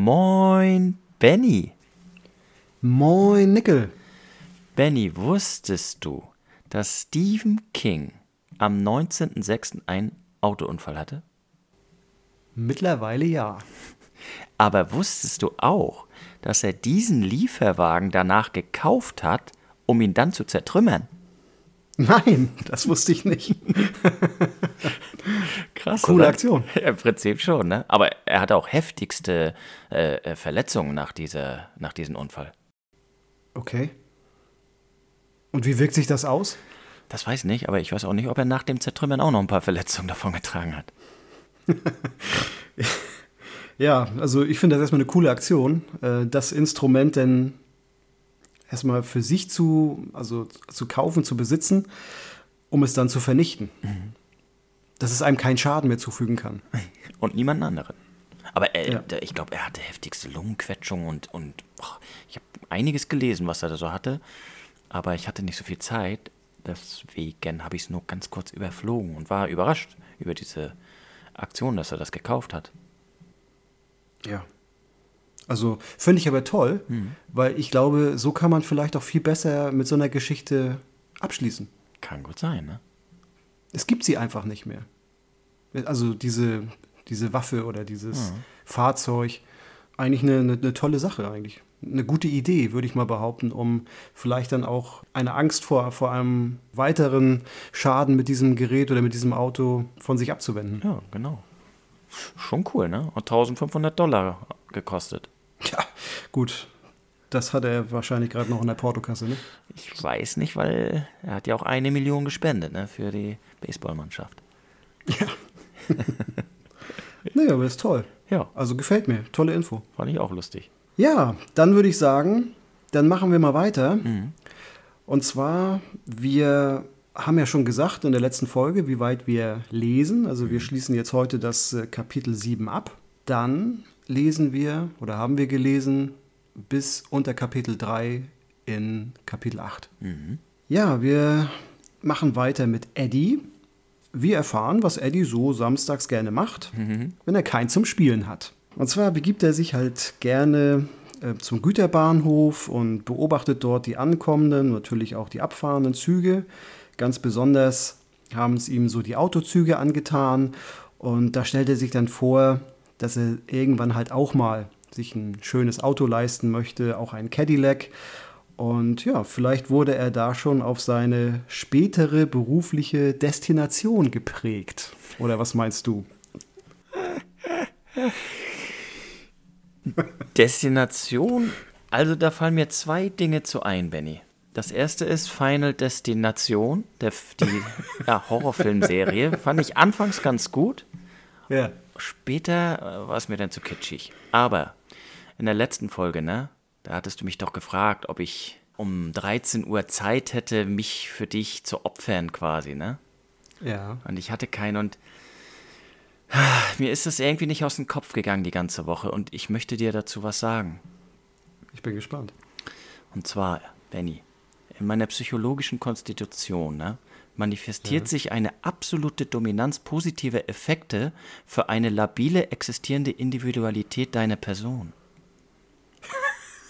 Moin, Benny. Moin, Nickel. Benny, wusstest du, dass Stephen King am 19.06. einen Autounfall hatte? Mittlerweile ja. Aber wusstest du auch, dass er diesen Lieferwagen danach gekauft hat, um ihn dann zu zertrümmern? Nein, das wusste ich nicht. Krass. Coole oder? Aktion. Ja, Im Prinzip schon, ne? Aber er hatte auch heftigste äh, äh, Verletzungen nach, dieser, nach diesem Unfall. Okay. Und wie wirkt sich das aus? Das weiß ich nicht, aber ich weiß auch nicht, ob er nach dem Zertrümmern auch noch ein paar Verletzungen davon getragen hat. Ja, also ich finde das erstmal eine coole Aktion, äh, das Instrument denn erstmal für sich zu, also zu kaufen, zu besitzen, um es dann zu vernichten. Dass es einem keinen Schaden mehr zufügen kann. Und niemand anderen. Aber er, Ja. ich glaube, er hatte heftigste Lungenquetschung und, und boah, ich habe einiges gelesen, was er da so hatte. Aber ich hatte nicht so viel Zeit. Deswegen habe ich es nur ganz kurz überflogen und war überrascht über diese Aktion, dass er das gekauft hat. Ja. Also finde ich aber toll, weil ich glaube, so kann man vielleicht auch viel besser mit so einer Geschichte abschließen. Kann gut sein, ne? Es gibt sie einfach nicht mehr. Also diese, diese Waffe oder dieses Fahrzeug, eigentlich eine, eine, eine tolle Sache eigentlich. Eine gute Idee, würde ich mal behaupten, um vielleicht dann auch eine Angst vor, vor einem weiteren Schaden mit diesem Gerät oder mit diesem Auto von sich abzuwenden. Ja, genau. Schon cool, ne? Und 1500 Dollar gekostet. Ja, gut. Das hat er wahrscheinlich gerade noch in der Portokasse, ne? Ich weiß nicht, weil er hat ja auch eine Million gespendet, ne? Für die Baseballmannschaft. Nee, aber ist toll. Ja, Also gefällt mir. Tolle Info. fand ich auch lustig. Ja, dann würde ich sagen, dann machen wir mal weiter. Und zwar, wir haben ja schon gesagt in der letzten Folge, wie weit wir lesen. Also wir schließen jetzt heute das äh, Kapitel 7 ab. Dann lesen wir oder haben wir gelesen bis unter Kapitel 3 in Kapitel 8. Ja, wir machen weiter mit Eddie. Wir erfahren, was Eddie so samstags gerne macht, wenn er keinen zum Spielen hat. Und zwar begibt er sich halt gerne äh, zum Güterbahnhof und beobachtet dort die ankommenden, natürlich auch die abfahrenden Züge. Ganz besonders haben es ihm so die Autozüge angetan. Und da stellt er sich dann vor, dass er irgendwann halt auch mal sich ein schönes Auto leisten möchte, auch ein Cadillac. Und ja, vielleicht wurde er da schon auf seine spätere berufliche Destination geprägt. Oder was meinst du? Destination, also da fallen mir zwei Dinge zu ein, Benny. Das erste ist Final Destination, der, die ja, Horrorfilmserie. Fand ich anfangs ganz gut. Ja. Später äh, war es mir dann zu kitschig. Aber in der letzten Folge, ne, da hattest du mich doch gefragt, ob ich um 13 Uhr Zeit hätte, mich für dich zu opfern quasi, ne? Ja. Und ich hatte keinen und ah, mir ist das irgendwie nicht aus dem Kopf gegangen die ganze Woche und ich möchte dir dazu was sagen. Ich bin gespannt. Und zwar, Benny, in meiner psychologischen Konstitution ne, manifestiert sich eine absolute Dominanz positiver Effekte für eine labile existierende Individualität deiner Person.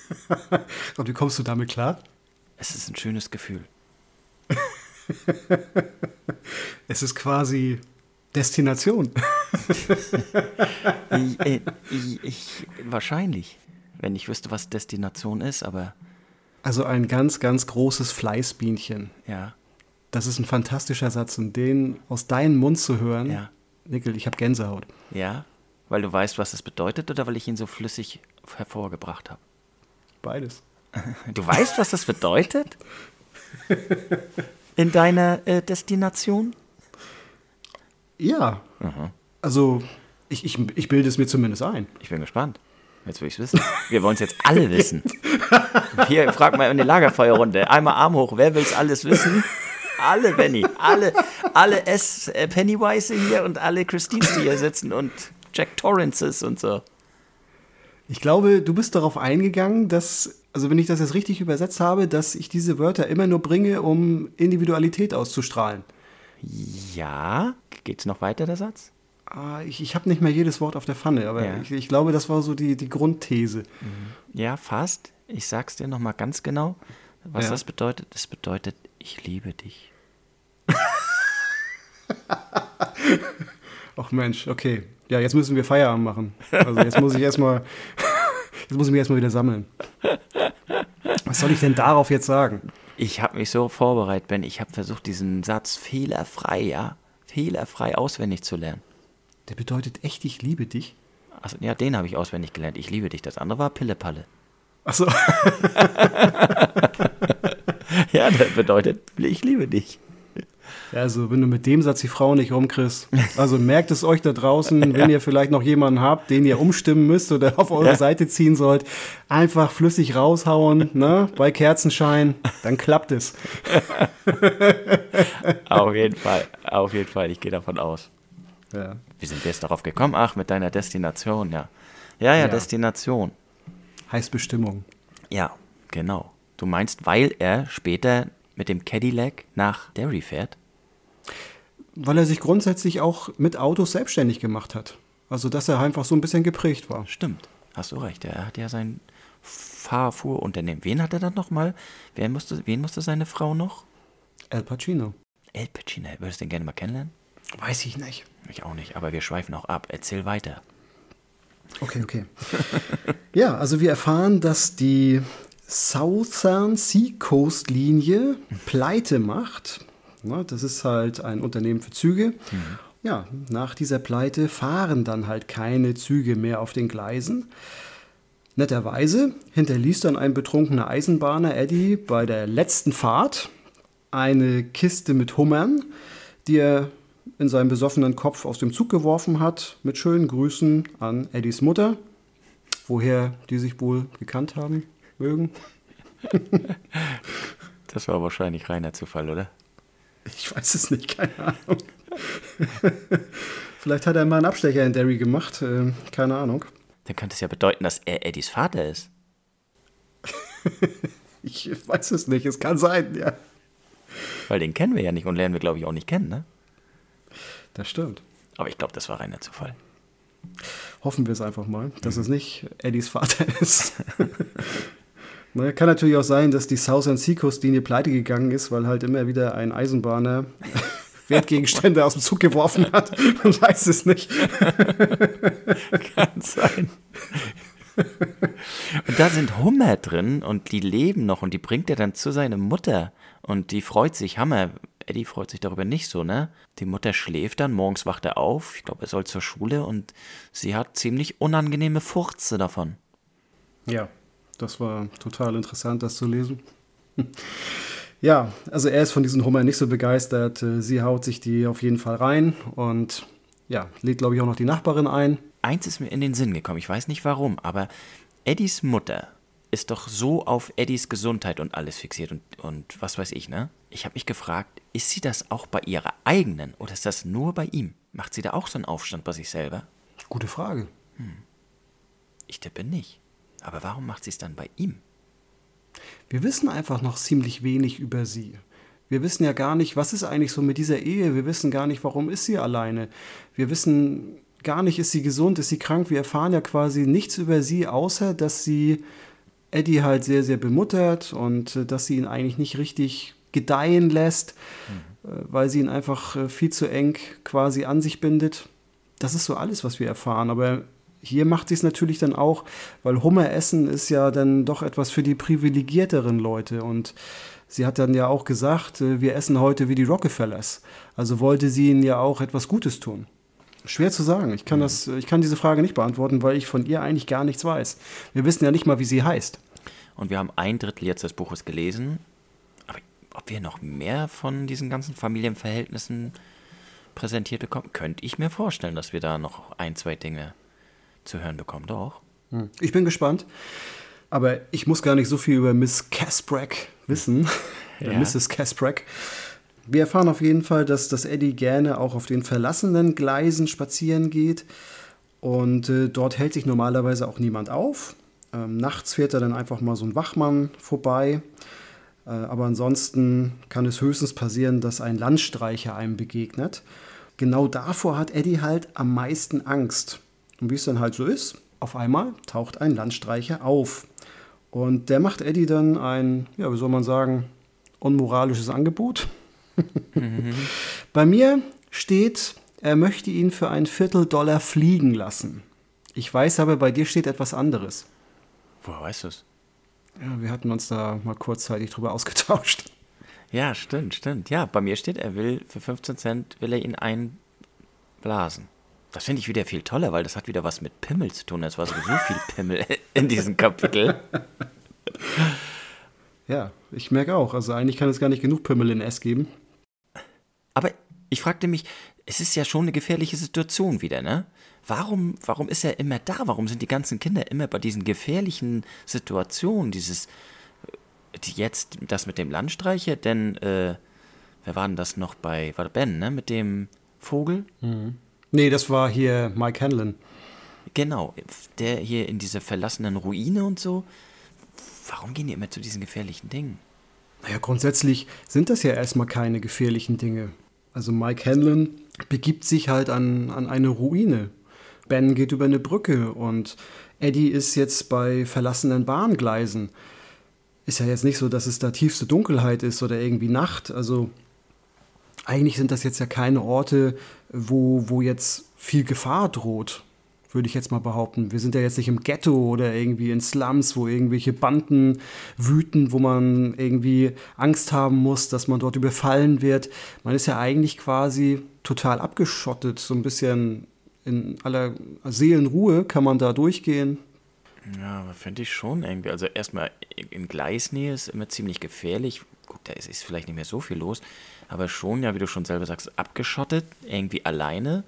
Und wie kommst du damit klar? Es ist ein schönes Gefühl. Es ist quasi Destination. Ich, äh, ich, ich, wahrscheinlich, wenn ich wüsste, was Destination ist, aber Also ein ganz, ganz großes Fleißbienchen. ja, Das ist ein fantastischer Satz und den aus deinem Mund zu hören, Ja. Nickel, ich habe Gänsehaut. ja, weil du weißt, was es bedeutet oder weil ich ihn so flüssig hervorgebracht habe. Beides. Du weißt, was das bedeutet? In deiner äh, Destination? Ja. Also, ich, ich, ich bilde es mir zumindest ein. Ich bin gespannt. Jetzt will ich es wissen. Wir wollen es jetzt alle wissen. Hier, frag mal in die Lagerfeuerrunde. Einmal Arm hoch. Wer will es alles wissen? Alle, Benny. Alle, alle S. äh, Pennywise hier und alle Christines, die hier sitzen und Jack Torrances und so. Ich glaube, du bist darauf eingegangen, dass, also wenn ich das jetzt richtig übersetzt habe, dass ich diese Wörter immer nur bringe, um Individualität auszustrahlen. Ja. Geht's noch weiter, der Satz? Ah, ich ich habe nicht mehr jedes Wort auf der Pfanne, aber Ja. ich, ich glaube, das war so die, die Grundthese. Ja, fast. Ich sag's dir nochmal ganz genau, was Ja. das bedeutet. Das bedeutet, ich liebe dich. Ach Mensch, okay. Ja, jetzt müssen wir Feierabend machen. Also jetzt muss ich erstmal, jetzt muss ich mich erstmal wieder sammeln. Was soll ich denn darauf jetzt sagen? Ich habe mich so vorbereitet, Ben. Ich habe versucht, diesen Satz fehlerfrei, ja, fehlerfrei auswendig zu lernen. Der bedeutet echt, ich liebe dich. Also, ja, den habe ich auswendig gelernt. Ich liebe dich. Das andere war Pillepalle. Achso, Ja, das bedeutet, ich liebe dich. Ja, also wenn du mit dem Satz die Frau nicht rumkriegst. Also merkt es euch da draußen, wenn ihr vielleicht noch jemanden habt, den ihr umstimmen müsst oder auf eure Ja. Seite ziehen sollt, einfach flüssig raushauen, ne, bei Kerzenschein, dann klappt es. Auf jeden Fall. Auf jeden Fall. Ich gehe davon aus. Ja. Wie sind wir jetzt darauf gekommen? Ach, mit deiner Destination, ja. Ja, ja, Ja. Destination. Heißt Bestimmung. Ja, genau. Du meinst, weil er später mit dem Cadillac nach Derry fährt? Weil er sich grundsätzlich auch mit Autos selbstständig gemacht hat. Also, dass er einfach so ein bisschen geprägt war. Stimmt, hast du recht. Er hat ja sein Fahrfuhrunternehmen. Wen hat er dann nochmal? Wer musste, wen musste seine Frau noch? Al Pacino. El Pacino. Würdest du den gerne mal kennenlernen? Weiß ich nicht. Ich auch nicht, aber wir schweifen auch ab. Erzähl weiter. Okay, okay. ja, also wir erfahren, dass die Southern Seacoast Linie pleite macht. Na, das ist halt ein Unternehmen für Züge. Ja, nach dieser Pleite fahren dann halt keine Züge mehr auf den Gleisen. Netterweise hinterließ dann ein betrunkener Eisenbahner Eddie bei der letzten Fahrt eine Kiste mit Hummern, die er in seinem besoffenen Kopf aus dem Zug geworfen hat, mit schönen Grüßen an Eddies Mutter, woher die sich wohl gekannt haben mögen. Das war wahrscheinlich reiner Zufall, oder? Ich weiß es nicht, keine Ahnung. Vielleicht hat er mal einen Abstecher in Derry gemacht, äh, keine Ahnung. Dann könnte es ja bedeuten, dass er Eddies Vater ist. Ich weiß es nicht, es kann sein, ja. Weil den kennen wir ja nicht und lernen wir, glaube ich, auch nicht kennen, ne? Das stimmt. Aber ich glaube, das war reiner Zufall. Hoffen wir es einfach mal, dass es nicht Eddies Vater ist. Ne, kann natürlich auch sein, dass die Southern Seacoast Linie pleite gegangen ist, weil halt immer wieder ein Eisenbahner Wertgegenstände aus dem Zug geworfen hat. Man weiß es nicht. Kann sein. und da sind Hummer drin und die leben noch und die bringt er dann zu seiner Mutter und die freut sich, Hammer. Eddie freut sich darüber nicht so, ne? Die Mutter schläft dann, morgens wacht er auf, ich glaube, er soll zur Schule und sie hat ziemlich unangenehme Furze davon. Ja, das war total interessant, das zu lesen. Ja, also er ist von diesen Hummer nicht so begeistert. Sie haut sich die auf jeden Fall rein und ja, lädt, glaube ich, auch noch die Nachbarin ein. Eins ist mir in den Sinn gekommen, ich weiß nicht warum, aber Eddies Mutter ist doch so auf Eddies Gesundheit und alles fixiert und, und was weiß ich, ne? Ich habe mich gefragt, ist sie das auch bei ihrer eigenen oder ist das nur bei ihm? Macht sie da auch so einen Aufstand bei sich selber? Gute Frage. Ich tippe nicht. Aber warum macht sie es dann bei ihm? Wir wissen einfach noch ziemlich wenig über sie. Wir wissen ja gar nicht, was ist eigentlich so mit dieser Ehe. Wir wissen gar nicht, warum ist sie alleine. Wir wissen gar nicht, ist sie gesund, ist sie krank. Wir erfahren ja quasi nichts über sie, außer dass sie Eddie halt sehr, sehr bemuttert und äh, dass sie ihn eigentlich nicht richtig gedeihen lässt, äh, weil sie ihn einfach äh, viel zu eng quasi an sich bindet. Das ist so alles, was wir erfahren. Aber hier macht sie es natürlich dann auch, weil Hummer essen ist ja dann doch etwas für die privilegierteren Leute. Und sie hat dann ja auch gesagt, äh, wir essen heute wie die Rockefellers. Also wollte sie ihnen ja auch etwas Gutes tun. Schwer zu sagen. Ich kann, das, ich kann diese Frage nicht beantworten, weil ich von ihr eigentlich gar nichts weiß. Wir wissen ja nicht mal, wie sie heißt. Und wir haben ein Drittel jetzt des Buches gelesen. Aber ob wir noch mehr von diesen ganzen Familienverhältnissen präsentiert bekommen, könnte ich mir vorstellen, dass wir da noch ein, zwei Dinge zu hören bekommen. Doch. Ich bin gespannt. Aber ich muss gar nicht so viel über Miss Kasprack wissen. Ja. Mrs. Kasprack. Wir erfahren auf jeden Fall, dass, dass Eddie gerne auch auf den verlassenen Gleisen spazieren geht. Und äh, dort hält sich normalerweise auch niemand auf. Ähm, nachts fährt er dann einfach mal so ein Wachmann vorbei. Äh, aber ansonsten kann es höchstens passieren, dass ein Landstreicher einem begegnet. genau davor hat Eddie halt am meisten Angst. Und wie es dann halt so ist, auf einmal taucht ein Landstreicher auf. Und der macht Eddie dann ein, ja, wie soll man sagen, unmoralisches Angebot. Mhm. Bei mir steht, er möchte ihn für ein Vierteldollar fliegen lassen. Ich weiß aber, bei dir steht etwas anderes. Woher weißt du es? Ja, wir hatten uns da mal kurzzeitig drüber ausgetauscht. Ja, stimmt, stimmt. Ja, bei mir steht, er will für 15 Cent will er ihn einblasen. Das finde ich wieder viel toller, weil das hat wieder was mit Pimmel zu tun. Es war sowieso viel Pimmel in diesem Kapitel. Ja, ich merke auch. Also eigentlich kann es gar nicht genug Pimmel in S geben. Aber ich fragte mich, es ist ja schon eine gefährliche Situation wieder, ne? Warum, warum ist er immer da? Warum sind die ganzen Kinder immer bei diesen gefährlichen Situationen? Dieses, äh, jetzt das mit dem Landstreicher, denn, äh, wer war denn das noch bei, war Ben, ne? Mit dem Vogel? Mhm. Nee, das war hier Mike Hanlon. Genau, der hier in dieser verlassenen Ruine und so. Warum gehen die immer zu diesen gefährlichen Dingen? Naja, grundsätzlich sind das ja erstmal keine gefährlichen Dinge. Also Mike Hanlon begibt sich halt an, an eine Ruine. Ben geht über eine Brücke und Eddie ist jetzt bei verlassenen Bahngleisen. Ist ja jetzt nicht so, dass es da tiefste Dunkelheit ist oder irgendwie Nacht. Also eigentlich sind das jetzt ja keine Orte, wo, wo jetzt viel Gefahr droht, würde ich jetzt mal behaupten. Wir sind ja jetzt nicht im Ghetto oder irgendwie in Slums, wo irgendwelche Banden wüten, wo man irgendwie Angst haben muss, dass man dort überfallen wird. Man ist ja eigentlich quasi total abgeschottet, so ein bisschen in aller Seelenruhe kann man da durchgehen. Ja, finde ich schon irgendwie. Also erstmal in Gleisnähe ist immer ziemlich gefährlich. Gut, da ist, ist vielleicht nicht mehr so viel los aber schon, ja, wie du schon selber sagst, abgeschottet, irgendwie alleine,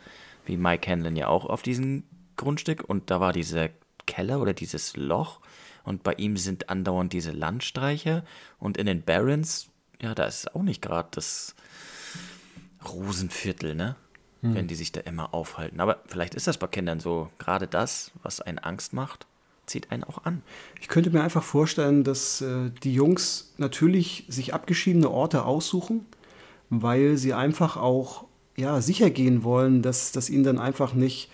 wie Mike Hanlon ja auch auf diesem Grundstück. Und da war dieser Keller oder dieses Loch und bei ihm sind andauernd diese Landstreicher und in den Barrens, ja, da ist auch nicht gerade das Rosenviertel, ne? Hm. Wenn die sich da immer aufhalten. Aber vielleicht ist das bei Kindern so, gerade das, was einen Angst macht, zieht einen auch an. Ich könnte mir einfach vorstellen, dass äh, die Jungs natürlich sich abgeschiedene Orte aussuchen, weil sie einfach auch ja, sicher gehen wollen, dass, dass ihnen dann einfach nicht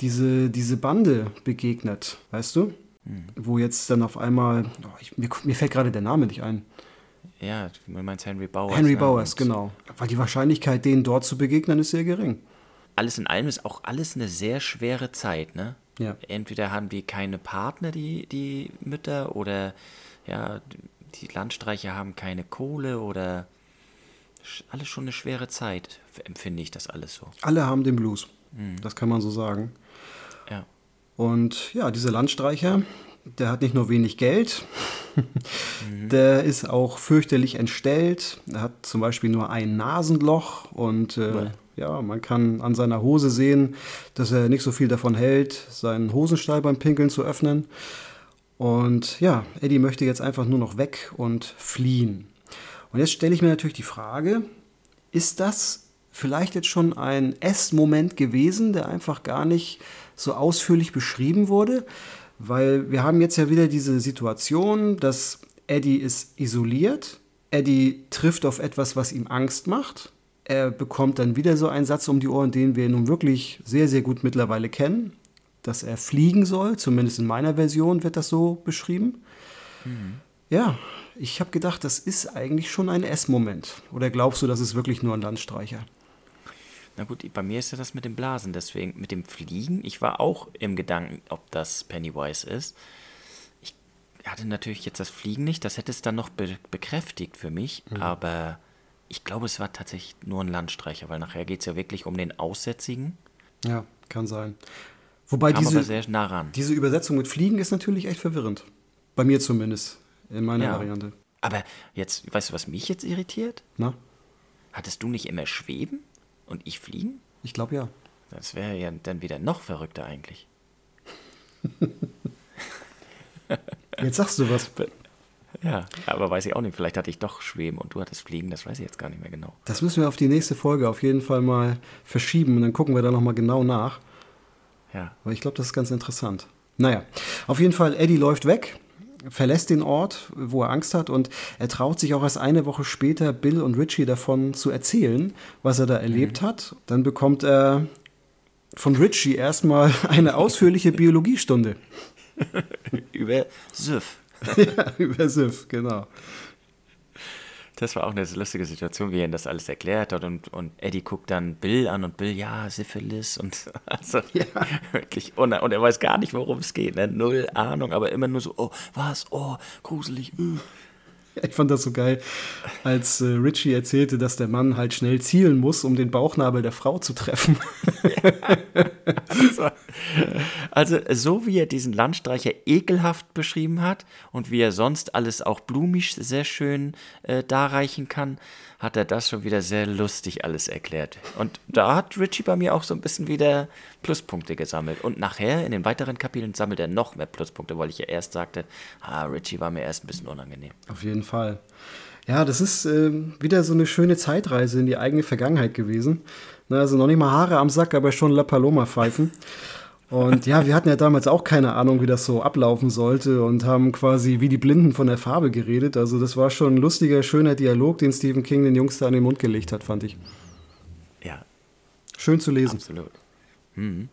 diese, diese Bande begegnet, weißt du? Hm. Wo jetzt dann auf einmal, oh, ich, mir, mir fällt gerade der Name nicht ein. Ja, du meinst Henry Bowers. Henry ne? Bowers, genau. Weil die Wahrscheinlichkeit, denen dort zu begegnen, ist sehr gering. Alles in allem ist auch alles eine sehr schwere Zeit, ne? Ja. Entweder haben die keine Partner, die, die Mütter, oder ja, die Landstreicher haben keine Kohle oder alles schon eine schwere Zeit, empfinde ich das alles so. Alle haben den Blues. Mhm. Das kann man so sagen. Ja. Und ja, dieser Landstreicher, der hat nicht nur wenig Geld, mhm. der ist auch fürchterlich entstellt. Er hat zum Beispiel nur ein Nasenloch und äh, ja, man kann an seiner Hose sehen, dass er nicht so viel davon hält, seinen Hosenstall beim Pinkeln zu öffnen. Und ja, Eddie möchte jetzt einfach nur noch weg und fliehen. Und jetzt stelle ich mir natürlich die Frage, ist das vielleicht jetzt schon ein S-Moment gewesen, der einfach gar nicht so ausführlich beschrieben wurde? Weil wir haben jetzt ja wieder diese Situation, dass Eddie ist isoliert, Eddie trifft auf etwas, was ihm Angst macht. Er bekommt dann wieder so einen Satz um die Ohren, den wir nun wirklich sehr, sehr gut mittlerweile kennen, dass er fliegen soll. Zumindest in meiner Version wird das so beschrieben. Mhm. Ja, ich habe gedacht, das ist eigentlich schon ein S-Moment. Oder glaubst du, das ist wirklich nur ein Landstreicher? Na gut, bei mir ist ja das mit dem Blasen, deswegen mit dem Fliegen. Ich war auch im Gedanken, ob das Pennywise ist. Ich hatte natürlich jetzt das Fliegen nicht, das hätte es dann noch be bekräftigt für mich, mhm. aber ich glaube, es war tatsächlich nur ein Landstreicher, weil nachher geht es ja wirklich um den Aussätzigen. Ja, kann sein. Wobei Kam diese, nah diese Übersetzung mit Fliegen ist natürlich echt verwirrend. Bei mir zumindest in meiner ja. Variante. Aber jetzt, weißt du, was mich jetzt irritiert? Na? Hattest du nicht immer Schweben und ich Fliegen? Ich glaube ja. Das wäre ja dann wieder noch verrückter eigentlich. jetzt sagst du was. Ja, aber weiß ich auch nicht. Vielleicht hatte ich doch Schweben und du hattest Fliegen, das weiß ich jetzt gar nicht mehr genau. Das müssen wir auf die nächste Folge auf jeden Fall mal verschieben und dann gucken wir da nochmal genau nach. Ja. Weil ich glaube, das ist ganz interessant. Naja, auf jeden Fall, Eddie läuft weg verlässt den Ort, wo er Angst hat und er traut sich auch erst eine Woche später Bill und Richie davon zu erzählen, was er da erlebt mhm. hat. Dann bekommt er von Richie erstmal eine ausführliche Biologiestunde. über Süff. ja, über Süff, genau. Das war auch eine lustige Situation, wie er das alles erklärt hat. Und, und Eddie guckt dann Bill an und Bill, ja, Syphilis. Und also ja. wirklich, und, und er weiß gar nicht, worum es geht. Ne? Null Ahnung, aber immer nur so, oh, was, oh, gruselig. Uh. Ich fand das so geil, als äh, Richie erzählte, dass der Mann halt schnell zielen muss, um den Bauchnabel der Frau zu treffen. also, also, so wie er diesen Landstreicher ekelhaft beschrieben hat und wie er sonst alles auch blumisch sehr schön äh, darreichen kann, hat er das schon wieder sehr lustig alles erklärt. Und da hat Richie bei mir auch so ein bisschen wieder Pluspunkte gesammelt. Und nachher in den weiteren Kapiteln sammelt er noch mehr Pluspunkte, weil ich ja erst sagte, ah, Richie war mir erst ein bisschen unangenehm. Auf jeden Fall. Ja, das ist äh, wieder so eine schöne Zeitreise in die eigene Vergangenheit gewesen. Na, also noch nicht mal Haare am Sack, aber schon La Paloma pfeifen. Und ja, wir hatten ja damals auch keine Ahnung, wie das so ablaufen sollte und haben quasi wie die Blinden von der Farbe geredet. Also das war schon ein lustiger, schöner Dialog, den Stephen King den Jungs da an den Mund gelegt hat, fand ich. Ja. Schön zu lesen. Absolut. Mhm.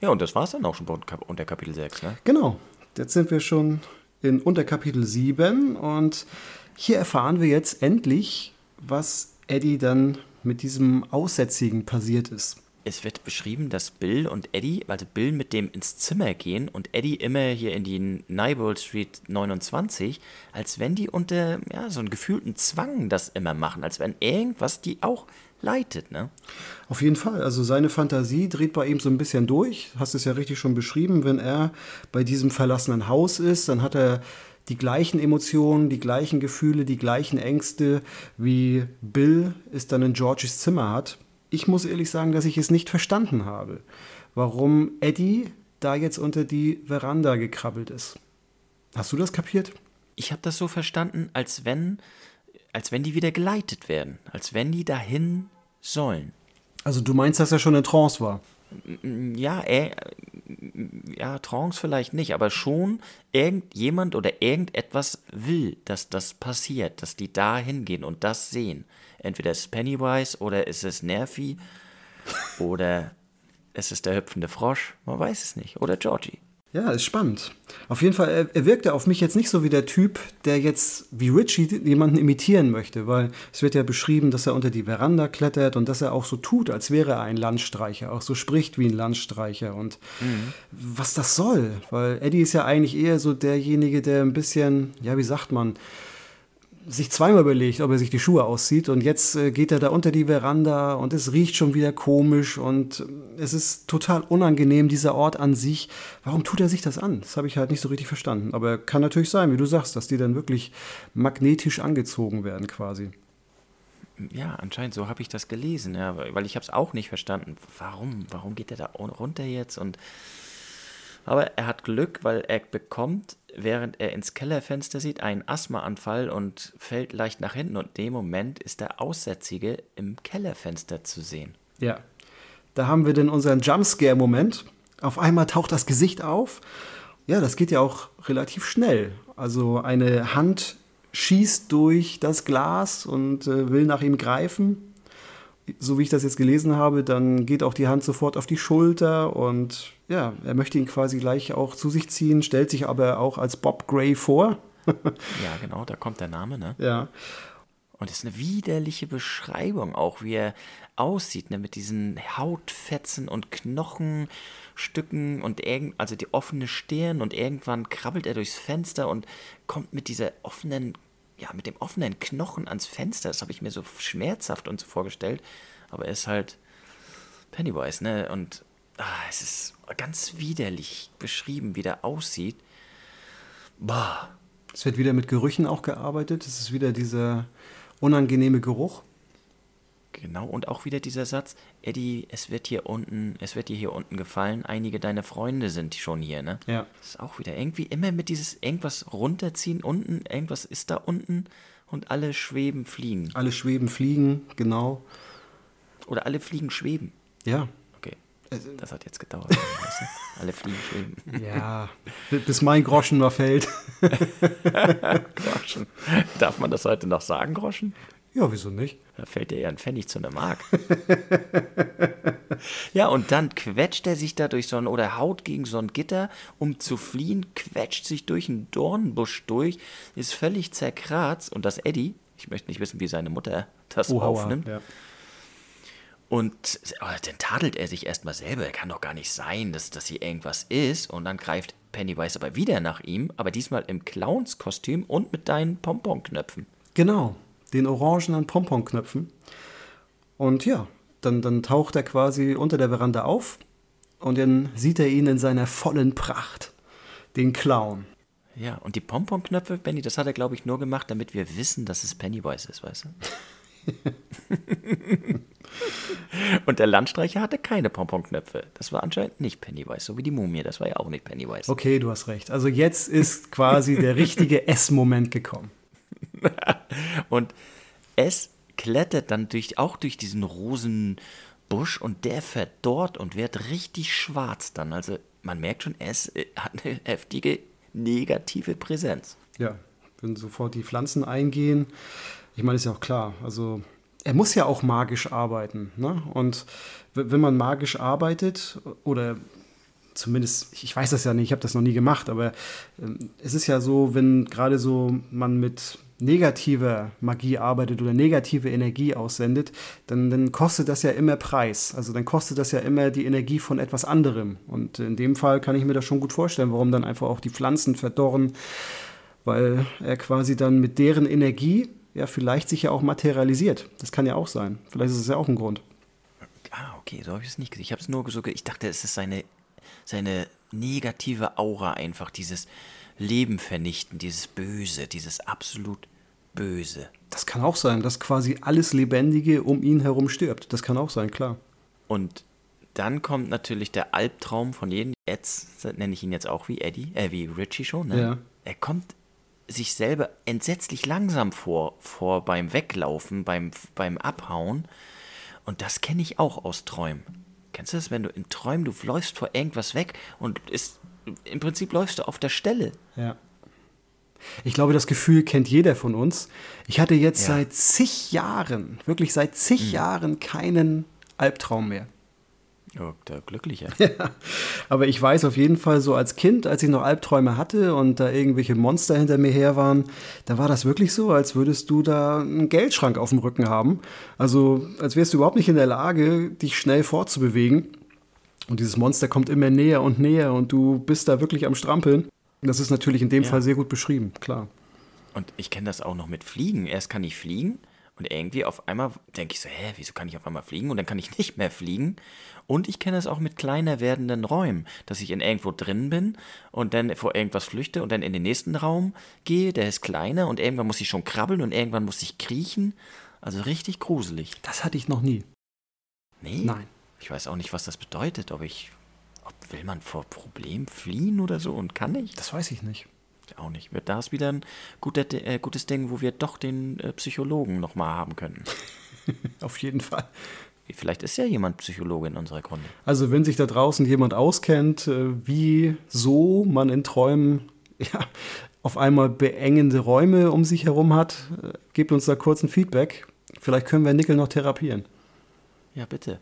Ja, und das war es dann auch schon unter Kapitel 6, ne? Genau. Jetzt sind wir schon in unter Kapitel 7 und hier erfahren wir jetzt endlich, was Eddie dann mit diesem Aussätzigen passiert ist es wird beschrieben, dass Bill und Eddie, also Bill mit dem ins Zimmer gehen und Eddie immer hier in die Neibold Street 29, als wenn die unter ja, so einen gefühlten Zwang das immer machen, als wenn irgendwas die auch leitet, ne? Auf jeden Fall. Also seine Fantasie dreht bei ihm so ein bisschen durch. Hast es ja richtig schon beschrieben. Wenn er bei diesem verlassenen Haus ist, dann hat er die gleichen Emotionen, die gleichen Gefühle, die gleichen Ängste, wie Bill es dann in Georges Zimmer hat ich muss ehrlich sagen, dass ich es nicht verstanden habe, warum Eddie da jetzt unter die Veranda gekrabbelt ist. Hast du das kapiert? Ich habe das so verstanden, als wenn, als wenn die wieder geleitet werden, als wenn die dahin sollen. Also du meinst, dass er schon in Trance war? Ja, äh, ja, Trance vielleicht nicht, aber schon irgendjemand oder irgendetwas will, dass das passiert, dass die da hingehen und das sehen. Entweder ist es Pennywise oder ist es Nervi oder ist es der hüpfende Frosch, man weiß es nicht. Oder Georgie. Ja, ist spannend. Auf jeden Fall, er, er wirkte auf mich jetzt nicht so wie der Typ, der jetzt wie Richie jemanden imitieren möchte, weil es wird ja beschrieben, dass er unter die Veranda klettert und dass er auch so tut, als wäre er ein Landstreicher, auch so spricht wie ein Landstreicher und mhm. was das soll, weil Eddie ist ja eigentlich eher so derjenige, der ein bisschen, ja, wie sagt man, sich zweimal überlegt, ob er sich die Schuhe auszieht. Und jetzt äh, geht er da unter die Veranda und es riecht schon wieder komisch und äh, es ist total unangenehm, dieser Ort an sich. Warum tut er sich das an? Das habe ich halt nicht so richtig verstanden. Aber kann natürlich sein, wie du sagst, dass die dann wirklich magnetisch angezogen werden quasi. Ja, anscheinend so habe ich das gelesen, ja, weil ich habe es auch nicht verstanden. Warum? Warum geht er da runter jetzt? Und aber er hat Glück, weil er bekommt, während er ins Kellerfenster sieht, einen Asthmaanfall und fällt leicht nach hinten. Und in dem Moment ist der Aussätzige im Kellerfenster zu sehen. Ja, da haben wir denn unseren Jumpscare-Moment. Auf einmal taucht das Gesicht auf. Ja, das geht ja auch relativ schnell. Also eine Hand schießt durch das Glas und äh, will nach ihm greifen. So wie ich das jetzt gelesen habe, dann geht auch die Hand sofort auf die Schulter und ja, er möchte ihn quasi gleich auch zu sich ziehen, stellt sich aber auch als Bob Gray vor. ja, genau, da kommt der Name, ne? Ja. Und es ist eine widerliche Beschreibung auch, wie er aussieht, ne, mit diesen Hautfetzen und Knochenstücken und also die offene Stirn und irgendwann krabbelt er durchs Fenster und kommt mit dieser offenen, ja, mit dem offenen Knochen ans Fenster. Das habe ich mir so schmerzhaft und so vorgestellt. Aber er ist halt Pennywise, ne? Und ah, es ist ganz widerlich beschrieben, wie der aussieht. Boah. Es wird wieder mit Gerüchen auch gearbeitet. Es ist wieder dieser unangenehme Geruch. Genau, und auch wieder dieser Satz, Eddie, es wird hier unten, es wird dir hier unten gefallen, einige deiner Freunde sind schon hier, ne? Ja. Das ist auch wieder irgendwie immer mit dieses irgendwas runterziehen unten, irgendwas ist da unten und alle schweben, fliegen. Alle schweben, fliegen, genau. Oder alle fliegen, schweben. Ja. Okay. Das hat jetzt gedauert. Alle fliegen schweben. Ja, bis mein Groschen mal fällt. Groschen. Darf man das heute noch sagen, Groschen? Ja, wieso nicht? Da fällt dir ja ein Pfennig zu einer Mark. ja, und dann quetscht er sich da durch so ein, oder haut gegen so ein Gitter, um zu fliehen, quetscht sich durch einen Dornbusch durch, ist völlig zerkratzt. Und das Eddie, ich möchte nicht wissen, wie seine Mutter das Oha, aufnimmt. Ja. Und oh, dann tadelt er sich erstmal selber. Kann doch gar nicht sein, dass das hier irgendwas ist. Und dann greift Pennywise aber wieder nach ihm, aber diesmal im Clownskostüm und mit deinen Pomponknöpfen. Genau, den orangenen Pomponknöpfen. Und ja, dann, dann taucht er quasi unter der Veranda auf und dann sieht er ihn in seiner vollen Pracht, den Clown. Ja, und die Pomponknöpfe, Benny, das hat er, glaube ich, nur gemacht, damit wir wissen, dass es Pennywise ist, weißt du? und der Landstreicher hatte keine Pomponknöpfe. Das war anscheinend nicht Pennywise, so wie die Mumie, das war ja auch nicht Pennywise. Okay, du hast recht. Also jetzt ist quasi der richtige S-Moment gekommen. Und es klettert dann durch, auch durch diesen Rosenbusch und der verdorrt und wird richtig schwarz dann. Also man merkt schon, es äh, hat eine heftige negative Präsenz. Ja, wenn sofort die Pflanzen eingehen. Ich meine, ist ja auch klar. Also er muss ja auch magisch arbeiten. Ne? Und wenn man magisch arbeitet oder zumindest, ich weiß das ja nicht, ich habe das noch nie gemacht, aber ähm, es ist ja so, wenn gerade so man mit negativer Magie arbeitet oder negative Energie aussendet, dann, dann kostet das ja immer Preis. Also dann kostet das ja immer die Energie von etwas anderem. Und in dem Fall kann ich mir das schon gut vorstellen, warum dann einfach auch die Pflanzen verdorren, weil er quasi dann mit deren Energie ja vielleicht sich ja auch materialisiert. Das kann ja auch sein. Vielleicht ist es ja auch ein Grund. Ah, okay, so habe ich es nicht gesehen. Ich habe es nur so, ich dachte, es ist seine, seine negative Aura einfach, dieses Leben vernichten, dieses Böse, dieses absolut Böse. Das kann auch sein, dass quasi alles Lebendige um ihn herum stirbt. Das kann auch sein, klar. Und dann kommt natürlich der Albtraum von jedem. Jetzt nenne ich ihn jetzt auch wie Eddie, äh, wie Richie schon. Ne? Ja. Er kommt sich selber entsetzlich langsam vor, vor beim Weglaufen, beim, beim Abhauen. Und das kenne ich auch aus Träumen. Kennst du das, wenn du in Träumen, du läufst vor irgendwas weg und ist, im Prinzip läufst du auf der Stelle. Ja. Ich glaube, das Gefühl kennt jeder von uns. Ich hatte jetzt Ja. seit zig Jahren, wirklich seit zig Jahren keinen Albtraum mehr. Oh, der Glückliche. Aber ich weiß auf jeden Fall so als Kind, als ich noch Albträume hatte und da irgendwelche Monster hinter mir her waren, da war das wirklich so, als würdest du da einen Geldschrank auf dem Rücken haben. Also als wärst du überhaupt nicht in der Lage, dich schnell fortzubewegen. Und dieses Monster kommt immer näher und näher und du bist da wirklich am Strampeln. Das ist natürlich in dem Ja. Fall sehr gut beschrieben, klar. Und ich kenne das auch noch mit Fliegen. Erst kann ich fliegen und irgendwie auf einmal denke ich so, hä, wieso kann ich auf einmal fliegen? Und dann kann ich nicht mehr fliegen. Und ich kenne das auch mit kleiner werdenden Räumen, dass ich in irgendwo drin bin und dann vor irgendwas flüchte und dann in den nächsten Raum gehe, der ist kleiner und irgendwann muss ich schon krabbeln und irgendwann muss ich kriechen. Also richtig gruselig. Das hatte ich noch nie. Nee? Nein. Ich weiß auch nicht, was das bedeutet, ob ich, ob will man vor Problem fliehen oder so und kann ich? Das weiß ich nicht. Auch nicht. Wird das wieder ein guter, äh, gutes Ding, wo wir doch den äh, Psychologen nochmal haben können. Auf jeden Fall. Vielleicht ist ja jemand Psychologe in unserer Runde. Also wenn sich da draußen jemand auskennt, äh, wie so man in Träumen ja, auf einmal beengende Räume um sich herum hat, äh, gebt uns da kurz ein Feedback. Vielleicht können wir Nickel noch therapieren. Ja, bitte.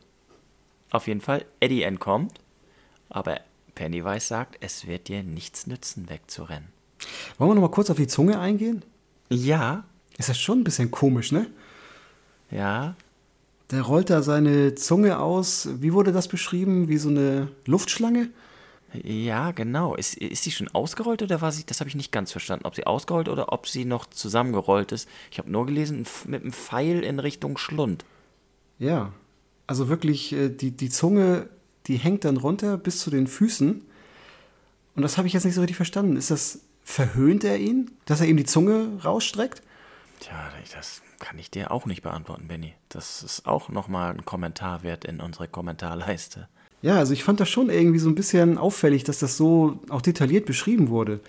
Auf jeden Fall, Eddie entkommt, aber Pennywise sagt, es wird dir nichts nützen, wegzurennen. Wollen wir noch mal kurz auf die Zunge eingehen? Ja, Ist das schon ein bisschen komisch, ne? ja, Der rollt da seine Zunge aus. Wie wurde das beschrieben? Wie so eine Luftschlange? ja, genau. Ist, ist sie schon ausgerollt oder war sie, das habe ich nicht ganz verstanden, ob sie ausgerollt oder ob sie noch zusammengerollt ist. Ich habe nur gelesen, mit einem Pfeil in Richtung Schlund. Ja. Also wirklich, äh, die, die Zunge, die hängt dann runter bis zu den Füßen. Und das habe ich jetzt nicht so richtig verstanden. Ist das, verhöhnt er ihn, dass er ihm die Zunge rausstreckt? Tja, das kann ich dir auch nicht beantworten, Benny. Das ist auch nochmal ein Kommentar wert in unsere Kommentarleiste. Ja, also ich fand das schon irgendwie so ein bisschen auffällig, dass das so auch detailliert beschrieben wurde.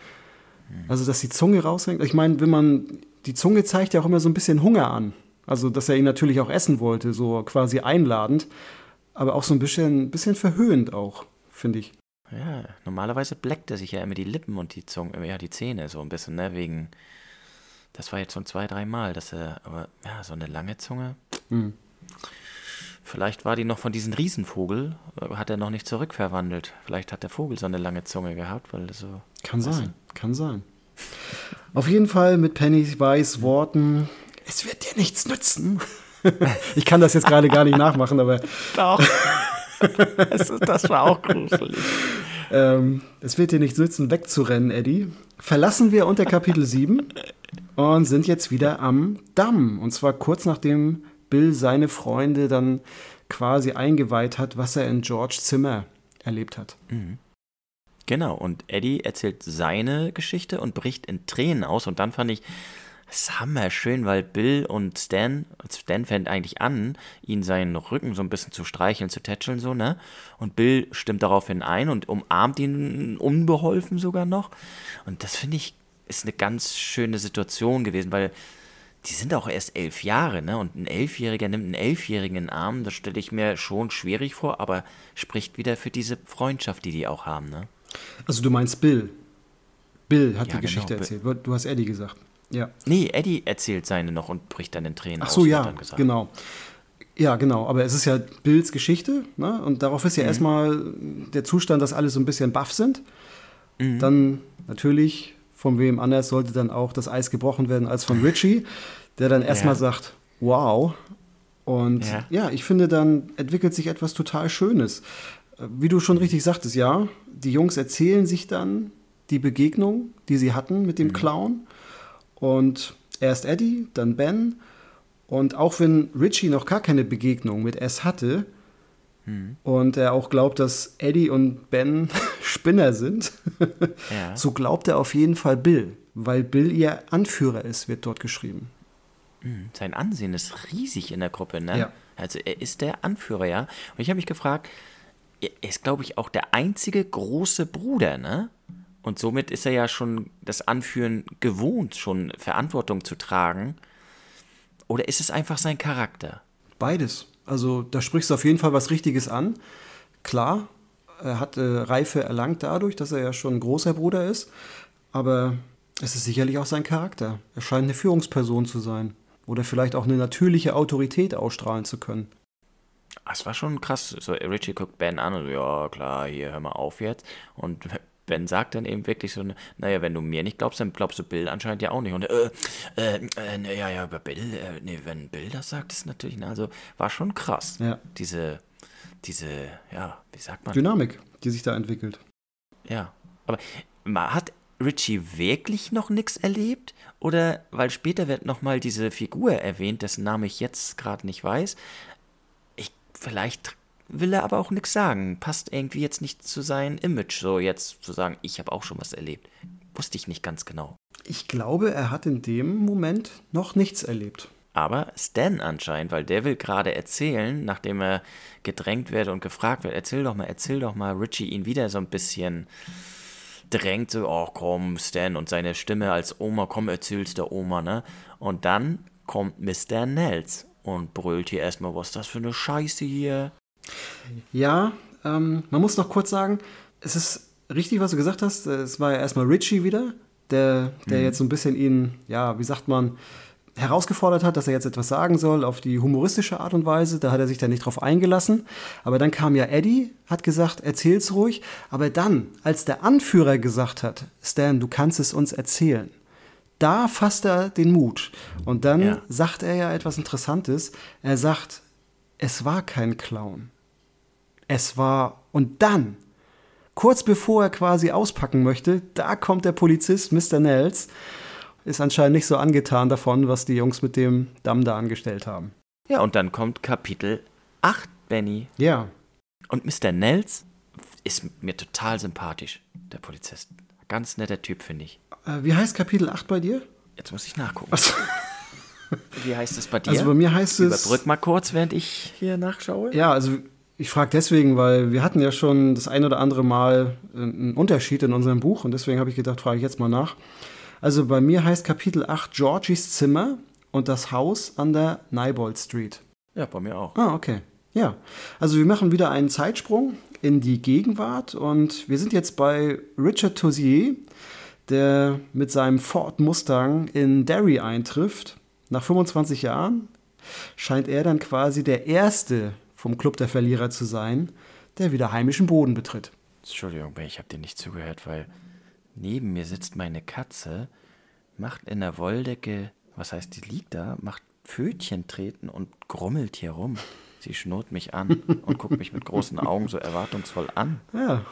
Also, dass die Zunge raushängt. Ich meine, wenn man, die Zunge zeigt ja auch immer so ein bisschen Hunger an. Also, dass er ihn natürlich auch essen wollte, so quasi einladend. aber auch so ein bisschen, bisschen verhöhnt auch, finde ich. Ja, normalerweise bleckt er sich ja immer die Lippen und die Zunge, ja, die Zähne so ein bisschen, ne, wegen, das war jetzt schon zwei, dreimal, dass er, aber ja, so eine lange Zunge. Hm. Vielleicht war die noch von diesem Riesenvogel, äh, hat er noch nicht zurückverwandelt. Vielleicht hat der Vogel so eine lange Zunge gehabt, weil so. Kann sein, kann sein. Auf jeden Fall mit Pennywise Worten, es wird dir nichts nützen. ich kann das jetzt gerade gar nicht nachmachen, aber. Doch. das, das war auch gruselig. Ähm, es wird dir nichts nützen, wegzurennen, Eddie. Verlassen wir unter Kapitel 7 und sind jetzt wieder am Damm. Und zwar kurz nachdem Bill seine Freunde dann quasi eingeweiht hat, was er in George Zimmer erlebt hat. Mhm. Genau, und Eddie erzählt seine Geschichte und bricht in Tränen aus. Und dann fand ich es hammerschön, weil Bill und Stan, Stan fängt eigentlich an, ihn seinen Rücken so ein bisschen zu streicheln, zu tätscheln, so, ne? Und Bill stimmt daraufhin ein und umarmt ihn unbeholfen sogar noch. Und das finde ich, ist eine ganz schöne Situation gewesen, weil die sind auch erst elf Jahre, ne? Und ein Elfjähriger nimmt einen Elfjährigen in den Arm, das stelle ich mir schon schwierig vor, aber spricht wieder für diese Freundschaft, die die auch haben, ne? Also du meinst Bill. Bill hat Ja, die Geschichte genau, erzählt. Du hast Eddie gesagt. Ja. Nee, Eddie erzählt seine noch und bricht dann in Tränen Ach aus. so, wird ja, genau. Ja, genau. Aber es ist ja Bills Geschichte. Ne? Und darauf ist ja erstmal der Zustand, dass alle so ein bisschen baff sind. Dann natürlich, von wem anders sollte dann auch das Eis gebrochen werden als von Richie, der dann erstmal Ja. sagt, wow. Und ja. Ja. ich finde, dann entwickelt sich etwas total Schönes. Wie du schon richtig sagtest, ja, die Jungs erzählen sich dann die Begegnung, die sie hatten mit dem Clown. Und erst Eddie, dann Ben. Und auch wenn Richie noch gar keine Begegnung mit S hatte und er auch glaubt, dass Eddie und Ben Spinner sind, Ja. so glaubt er auf jeden Fall Bill, weil Bill ihr Anführer ist, wird dort geschrieben. Mhm. Sein Ansehen ist riesig in der Gruppe, ne? Ja. Also er ist der Anführer, ja. Und ich habe mich gefragt, er ist, glaube ich, auch der einzige große Bruder, ne? Und somit ist er ja schon das Anführen gewohnt, schon Verantwortung zu tragen. Oder ist es einfach sein Charakter? Beides. Also da sprichst du auf jeden Fall was Richtiges an. Klar, er hat äh, Reife erlangt dadurch, dass er ja schon ein großer Bruder ist. Aber es ist sicherlich auch sein Charakter. Er scheint eine Führungsperson zu sein. Oder vielleicht auch eine natürliche Autorität ausstrahlen zu können. Ah, Es war schon krass. So, Richie guckt Ben an und so, ja, klar, hier, hör mal auf jetzt. Und Ben sagt dann eben wirklich so, naja, wenn du mir nicht glaubst, dann glaubst du Bill anscheinend ja auch nicht. Und äh, äh, äh ne, ja, ja, aber Bill, äh, nee, wenn Bill das sagt, ist natürlich, na, also war schon krass. Ja. Diese, diese, ja, wie sagt man? Dynamik, die sich da entwickelt. Ja. Aber ma- hat Richie wirklich noch nichts erlebt? Oder, weil später wird nochmal diese Figur erwähnt, dessen Name ich jetzt gerade nicht weiß. Ich, vielleicht will er aber auch nichts sagen. Passt irgendwie jetzt nicht zu seinem Image, so jetzt zu sagen, ich habe auch schon was erlebt. Wusste ich nicht ganz genau. Ich glaube, er hat in dem Moment noch nichts erlebt. Aber Stan anscheinend, weil der will gerade erzählen, nachdem er gedrängt wird und gefragt wird, erzähl doch mal, erzähl doch mal, Richie ihn wieder so ein bisschen drängt, so, oh komm, Stan, und seine Stimme als Oma, komm, erzähl's der Oma, ne? Und dann kommt Mr. Nels und brüllt hier erstmal, was ist das für eine Scheiße hier? Ja, ähm, man muss noch kurz sagen, es ist richtig, was du gesagt hast. Es war ja erstmal Richie wieder, der, der jetzt so ein bisschen ihn, ja, wie sagt man, herausgefordert hat, dass er jetzt etwas sagen soll auf die humoristische Art und Weise. Da hat er sich dann nicht drauf eingelassen. Aber dann kam ja Eddie, hat gesagt, erzähl's ruhig. Aber dann, als der Anführer gesagt hat, Stan, du kannst es uns erzählen, da fasst er den Mut. Und dann Ja. sagt er ja etwas Interessantes. Er sagt, es war kein Clown. Es war, und dann, kurz bevor er quasi auspacken möchte, da kommt der Polizist, Mr. Nels, ist anscheinend nicht so angetan davon, was die Jungs mit dem Damm da angestellt haben. Ja, und dann kommt Kapitel 8, Benny. Ja, Und Mr. Nels ist mir total sympathisch, der Polizist. Ganz netter Typ, finde ich. äh, wie heißt Kapitel 8 bei dir? Jetzt muss ich nachgucken. Achso, Wie heißt es bei dir? Also bei mir heißt es. Überbrück mal kurz, während ich hier nachschaue. Ja, also ich frage deswegen, weil wir hatten ja schon das ein oder andere Mal äh, einen Unterschied in unserem Buch und deswegen habe ich gedacht, frage ich jetzt mal nach. Also bei mir heißt Kapitel 8 Georgies Zimmer und das Haus an der Neibold Street. Ja, bei mir auch. Ah, okay. Ja, also wir machen wieder einen Zeitsprung in die Gegenwart und wir sind jetzt bei Richard Tozier, der mit seinem Ford Mustang in Derry eintrifft. Nach 25 Jahren scheint er dann quasi der Erste vom Club der Verlierer zu sein, der wieder heimischen Boden betritt. Entschuldigung, ich habe dir nicht zugehört, weil neben mir sitzt meine Katze, macht in der Wolldecke, was heißt, die liegt da, macht Pfötchen treten und grummelt hier rum. Sie schnurrt mich an und guckt mich mit großen Augen so erwartungsvoll an. Ja.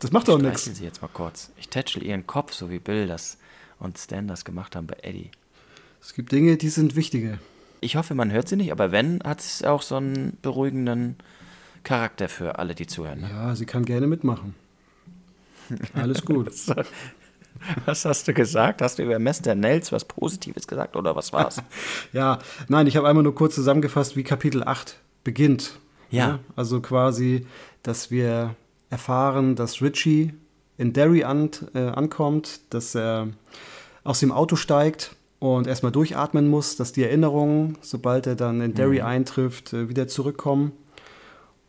das macht doch nichts. sie jetzt mal kurz. Ich tätschel ihren Kopf, so wie Bill das und Stan das gemacht haben bei Eddie. Es gibt Dinge, die sind wichtiger. Ich hoffe, man hört sie nicht, aber wenn, hat es auch so einen beruhigenden Charakter für alle, die zuhören. Ne? Ja, sie kann gerne mitmachen. Alles gut. Was hast du gesagt? Hast du über Mr. Nels was Positives gesagt oder was war's? ja, nein, ich habe einmal nur kurz zusammengefasst, wie Kapitel 8 beginnt. Ja. ja. Also quasi, dass wir erfahren, dass Richie in Derry an, äh, ankommt, dass er aus dem Auto steigt und erstmal durchatmen muss, dass die Erinnerungen, sobald er dann in Derry mhm. eintrifft, äh, wieder zurückkommen.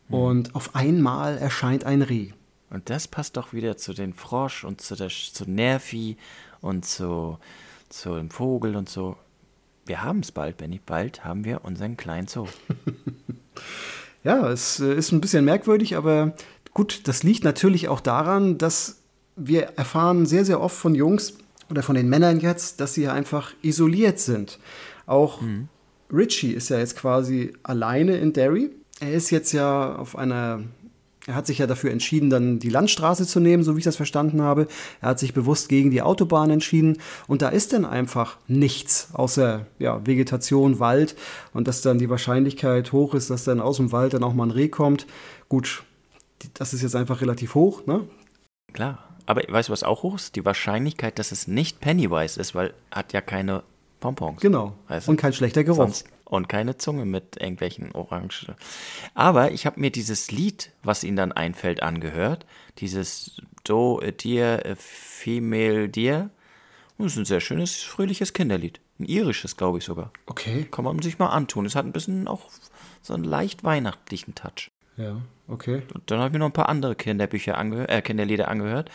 Mhm. Und auf einmal erscheint ein Reh. Und das passt doch wieder zu den Frosch und zu, der, zu Nervi und zu, zu dem Vogel und so. Wir haben es bald, Benny. Bald haben wir unseren kleinen Zoo. ja, es äh, ist ein bisschen merkwürdig, aber gut, das liegt natürlich auch daran, dass wir erfahren sehr, sehr oft von Jungs oder von den Männern jetzt, dass sie einfach isoliert sind. Auch mhm. Richie ist ja jetzt quasi alleine in Derry. Er ist jetzt ja auf einer er hat sich ja dafür entschieden, dann die Landstraße zu nehmen, so wie ich das verstanden habe. Er hat sich bewusst gegen die Autobahn entschieden. Und da ist dann einfach nichts außer ja, Vegetation, Wald. Und dass dann die Wahrscheinlichkeit hoch ist, dass dann aus dem Wald dann auch mal ein Reh kommt. Gut, das ist jetzt einfach relativ hoch. Ne? Klar. Aber weißt du, was auch hoch ist? Die Wahrscheinlichkeit, dass es nicht Pennywise ist, weil hat ja keine Pompons. Genau. Du? Und kein schlechter Geruch. Sonst, und keine Zunge mit irgendwelchen Orange. Aber ich habe mir dieses Lied, was ihnen dann einfällt, angehört. Dieses Do a Dear, a Female Dear. Und das ist ein sehr schönes, fröhliches Kinderlied. Ein irisches, glaube ich sogar. Okay. Kann man sich mal antun. Es hat ein bisschen auch so einen leicht weihnachtlichen Touch. Ja, okay. Und dann habe ich mir noch ein paar andere Kinderbücher angehört, äh, Kinderlieder angehört.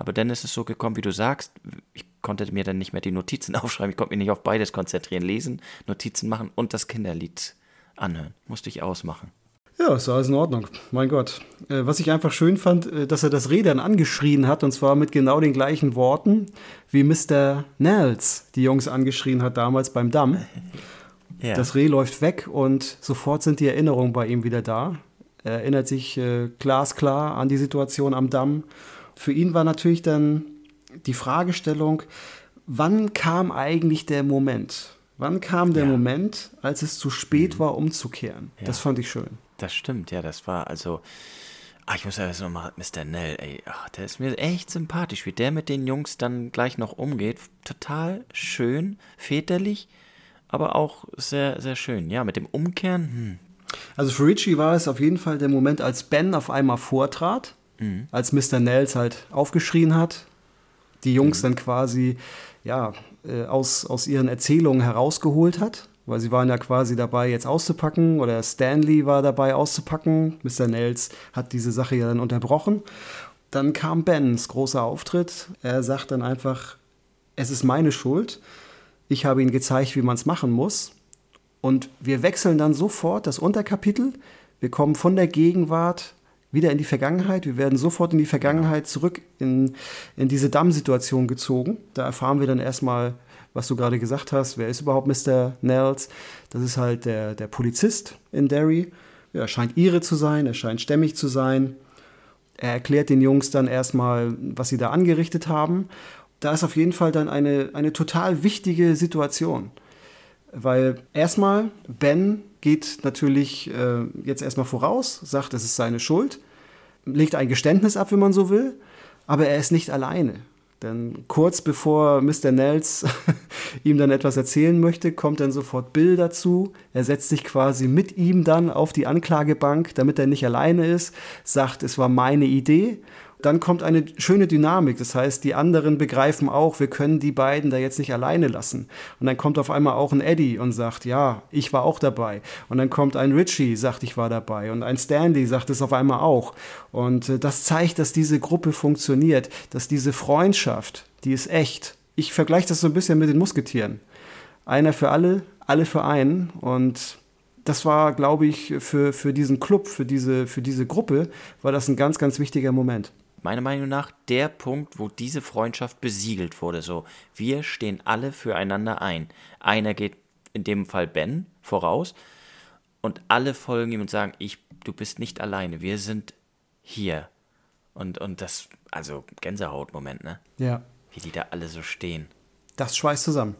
Aber dann ist es so gekommen, wie du sagst. Ich konnte mir dann nicht mehr die Notizen aufschreiben. Ich konnte mich nicht auf beides konzentrieren. Lesen, Notizen machen und das Kinderlied anhören. Musste ich ausmachen. Ja, ist alles in Ordnung. Mein Gott. Äh, was ich einfach schön fand, äh, dass er das Reh dann angeschrien hat, und zwar mit genau den gleichen Worten, wie Mr. Nels die Jungs angeschrien hat damals beim Damm. Ja. Das Reh läuft weg und sofort sind die Erinnerungen bei ihm wieder da. Er erinnert sich äh, glasklar an die Situation am Damm. Für ihn war natürlich dann die Fragestellung, wann kam eigentlich der Moment? Wann kam der ja. Moment, als es zu spät mhm. war, umzukehren? Ja. Das fand ich schön. Das stimmt, ja, das war also. Ach, ich muss ja jetzt nochmal, Mr. Nell, ey, ach, der ist mir echt sympathisch, wie der mit den Jungs dann gleich noch umgeht. Total schön, väterlich, aber auch sehr, sehr schön. Ja, mit dem Umkehren, hm. Also für Richie war es auf jeden Fall der Moment, als Ben auf einmal vortrat, mhm. als Mr. Nels halt aufgeschrien hat, die Jungs mhm. dann quasi ja, äh, aus, aus ihren Erzählungen herausgeholt hat. Weil sie waren ja quasi dabei, jetzt auszupacken, oder Stanley war dabei auszupacken. Mr. Nels hat diese Sache ja dann unterbrochen. Dann kam Bens großer Auftritt. Er sagt dann einfach, es ist meine Schuld. Ich habe ihnen gezeigt, wie man es machen muss. Und wir wechseln dann sofort das Unterkapitel. Wir kommen von der Gegenwart wieder in die Vergangenheit. Wir werden sofort in die Vergangenheit zurück in, in diese Dammsituation gezogen. Da erfahren wir dann erstmal, was du gerade gesagt hast. Wer ist überhaupt Mr. Nels? Das ist halt der, der Polizist in Derry. Er scheint ihre zu sein, er scheint stämmig zu sein. Er erklärt den Jungs dann erstmal, was sie da angerichtet haben. Da ist auf jeden Fall dann eine, eine total wichtige Situation. Weil erstmal, Ben geht natürlich äh, jetzt erstmal voraus, sagt, es ist seine Schuld, legt ein Geständnis ab, wenn man so will, aber er ist nicht alleine. Denn kurz bevor Mr. Nels ihm dann etwas erzählen möchte, kommt dann sofort Bill dazu. Er setzt sich quasi mit ihm dann auf die Anklagebank, damit er nicht alleine ist, sagt, es war meine Idee. Dann kommt eine schöne Dynamik. Das heißt, die anderen begreifen auch, wir können die beiden da jetzt nicht alleine lassen. Und dann kommt auf einmal auch ein Eddie und sagt, ja, ich war auch dabei. Und dann kommt ein Richie, sagt, ich war dabei. Und ein Stanley sagt es auf einmal auch. Und äh, das zeigt, dass diese Gruppe funktioniert, dass diese Freundschaft, die ist echt. Ich vergleiche das so ein bisschen mit den Musketieren. Einer für alle, alle für einen. Und das war, glaube ich, für, für diesen Club, für diese, für diese Gruppe, war das ein ganz, ganz wichtiger Moment meiner Meinung nach der Punkt, wo diese Freundschaft besiegelt wurde. So, wir stehen alle füreinander ein. Einer geht in dem Fall Ben voraus und alle folgen ihm und sagen, ich, du bist nicht alleine, wir sind hier. Und, und das, also Gänsehautmoment, ne? Ja. Wie die da alle so stehen. Das schweißt zusammen.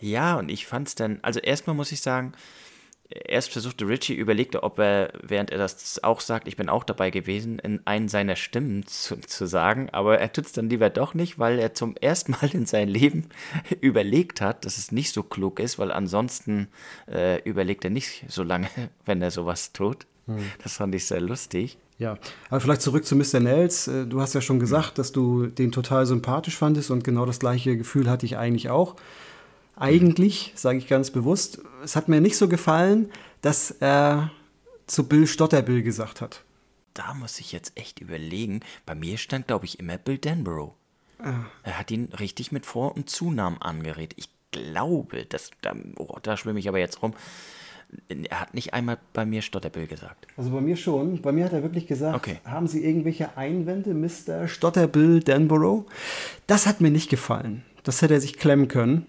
Ja, und ich fand's dann, also erstmal muss ich sagen, erst versuchte Richie, überlegte, ob er, während er das auch sagt, ich bin auch dabei gewesen, in einen seiner Stimmen zu, zu sagen, aber er tut es dann lieber doch nicht, weil er zum ersten Mal in seinem Leben überlegt hat, dass es nicht so klug ist, weil ansonsten äh, überlegt er nicht so lange, wenn er sowas tut. Hm. Das fand ich sehr lustig. Ja, aber vielleicht zurück zu Mr. Nels. Äh, du hast ja schon gesagt, dass du den total sympathisch fandest und genau das gleiche Gefühl hatte ich eigentlich auch eigentlich, sage ich ganz bewusst, es hat mir nicht so gefallen, dass er zu Bill Stotterbill gesagt hat. Da muss ich jetzt echt überlegen. Bei mir stand, glaube ich, immer Bill Denborough. Ah. Er hat ihn richtig mit Vor- und Zunamen angeredet. Ich glaube, das, da, oh, da schwimme ich aber jetzt rum. Er hat nicht einmal bei mir Stotterbill gesagt. Also bei mir schon. Bei mir hat er wirklich gesagt, okay. haben Sie irgendwelche Einwände, Mr. Stotterbill Denborough? Das hat mir nicht gefallen. Das hätte er sich klemmen können.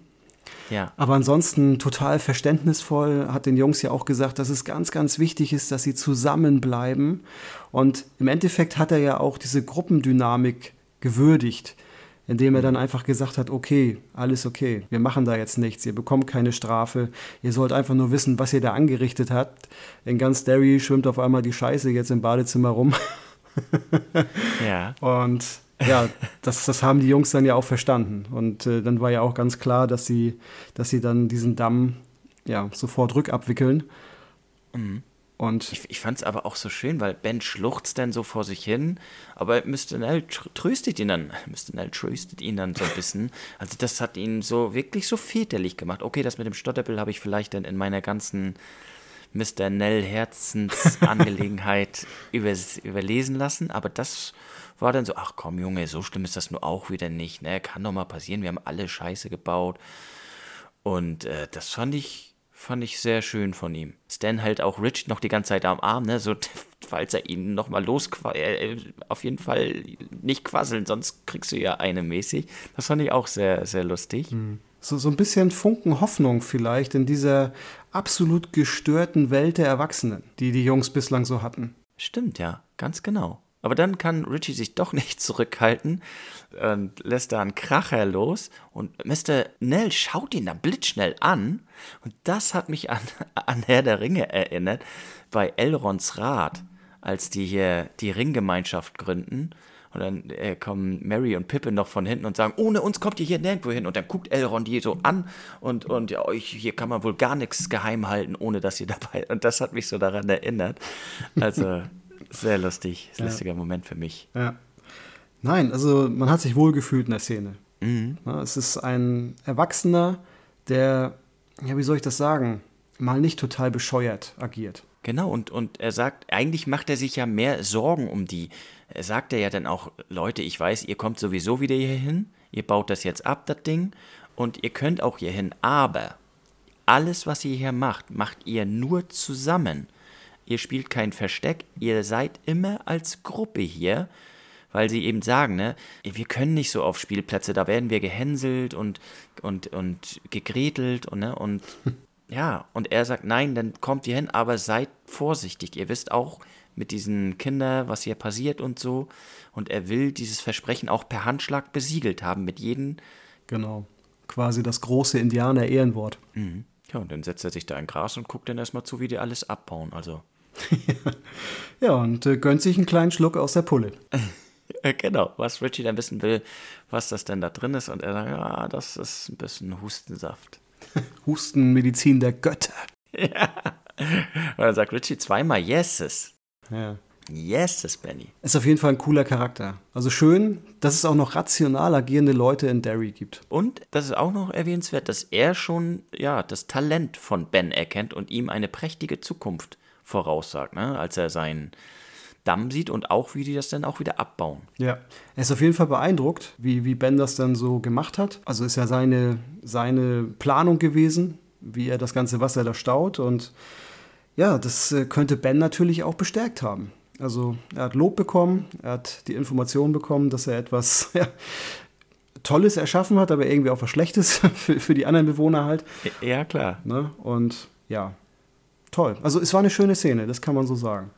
Ja. Aber ansonsten total verständnisvoll, hat den Jungs ja auch gesagt, dass es ganz, ganz wichtig ist, dass sie zusammenbleiben. Und im Endeffekt hat er ja auch diese Gruppendynamik gewürdigt, indem er dann einfach gesagt hat, okay, alles okay, wir machen da jetzt nichts, ihr bekommt keine Strafe, ihr sollt einfach nur wissen, was ihr da angerichtet habt. In ganz Derry schwimmt auf einmal die Scheiße jetzt im Badezimmer rum. ja. Und ja, das, das haben die Jungs dann ja auch verstanden. Und äh, dann war ja auch ganz klar, dass sie, dass sie dann diesen Damm ja, sofort rückabwickeln. Mhm. Und ich, ich fand es aber auch so schön, weil Ben schluchzt dann so vor sich hin, aber Mr. Nell tröstet ihn dann, Mr. Nell tröstet ihn dann so ein bisschen. Also das hat ihn so wirklich so väterlich gemacht. Okay, das mit dem Stotterbill habe ich vielleicht dann in meiner ganzen Mr. Nell Herzensangelegenheit überlesen lassen, aber das war dann so, ach komm Junge, so schlimm ist das nur auch wieder nicht, ne? Kann doch mal passieren, wir haben alle Scheiße gebaut. Und äh, das fand ich, fand ich sehr schön von ihm. Stan hält auch Rich noch die ganze Zeit am Arm, ne? So, falls er ihn nochmal los, äh, auf jeden Fall nicht quasseln, sonst kriegst du ja eine mäßig. Das fand ich auch sehr, sehr lustig. Mhm. So, so ein bisschen Funken Hoffnung vielleicht in dieser absolut gestörten Welt der Erwachsenen, die die Jungs bislang so hatten. Stimmt, ja, ganz genau. Aber dann kann Richie sich doch nicht zurückhalten und lässt da einen Kracher los. Und Mr. Nell schaut ihn dann blitzschnell an. Und das hat mich an, an Herr der Ringe erinnert, bei Elrons Rat, als die hier die Ringgemeinschaft gründen. Und dann äh, kommen Mary und Pippin noch von hinten und sagen, ohne uns kommt ihr hier nirgendwo hin. Und dann guckt Elrond die so an und, und ja, euch, hier kann man wohl gar nichts geheim halten, ohne dass ihr dabei. Und das hat mich so daran erinnert. Also sehr lustig, ja. lustiger Moment für mich. Ja. Nein, also man hat sich wohlgefühlt in der Szene. Mhm. es ist ein Erwachsener, der, ja, wie soll ich das sagen, mal nicht total bescheuert agiert. Genau, und, und er sagt, eigentlich macht er sich ja mehr Sorgen um die. Er sagt er ja dann auch, Leute, ich weiß, ihr kommt sowieso wieder hier hin, ihr baut das jetzt ab, das Ding, und ihr könnt auch hier hin, aber alles, was ihr hier macht, macht ihr nur zusammen ihr spielt kein Versteck, ihr seid immer als Gruppe hier, weil sie eben sagen, ne, wir können nicht so auf Spielplätze, da werden wir gehänselt und, und, und gegretelt und, ne, und ja, und er sagt, nein, dann kommt ihr hin, aber seid vorsichtig, ihr wisst auch mit diesen Kindern, was hier passiert und so, und er will dieses Versprechen auch per Handschlag besiegelt haben mit jedem. Genau, quasi das große Indianer-Ehrenwort. Mhm. Ja, und dann setzt er sich da in Gras und guckt dann erstmal zu, wie die alles abbauen, also. ja, und äh, gönnt sich einen kleinen Schluck aus der Pulle. genau, was Richie dann wissen will, was das denn da drin ist. Und er sagt, ja, das ist ein bisschen Hustensaft. Hustenmedizin der Götter. ja. Und dann sagt Richie zweimal Yeses. Ja. Yes, das Benny. Ist auf jeden Fall ein cooler Charakter. Also schön, dass es auch noch rational agierende Leute in Derry gibt. Und das ist auch noch erwähnenswert, dass er schon ja das Talent von Ben erkennt und ihm eine prächtige Zukunft voraussagt, ne? als er seinen Damm sieht und auch, wie die das dann auch wieder abbauen. Ja, er ist auf jeden Fall beeindruckt, wie, wie Ben das dann so gemacht hat. Also ist ja seine, seine Planung gewesen, wie er das ganze Wasser da staut. Und ja, das äh, könnte Ben natürlich auch bestärkt haben. Also er hat Lob bekommen, er hat die Information bekommen, dass er etwas ja, Tolles erschaffen hat, aber irgendwie auch was Schlechtes für, für die anderen Bewohner halt. Ja, klar. Ne? Und ja, toll. Also es war eine schöne Szene, das kann man so sagen.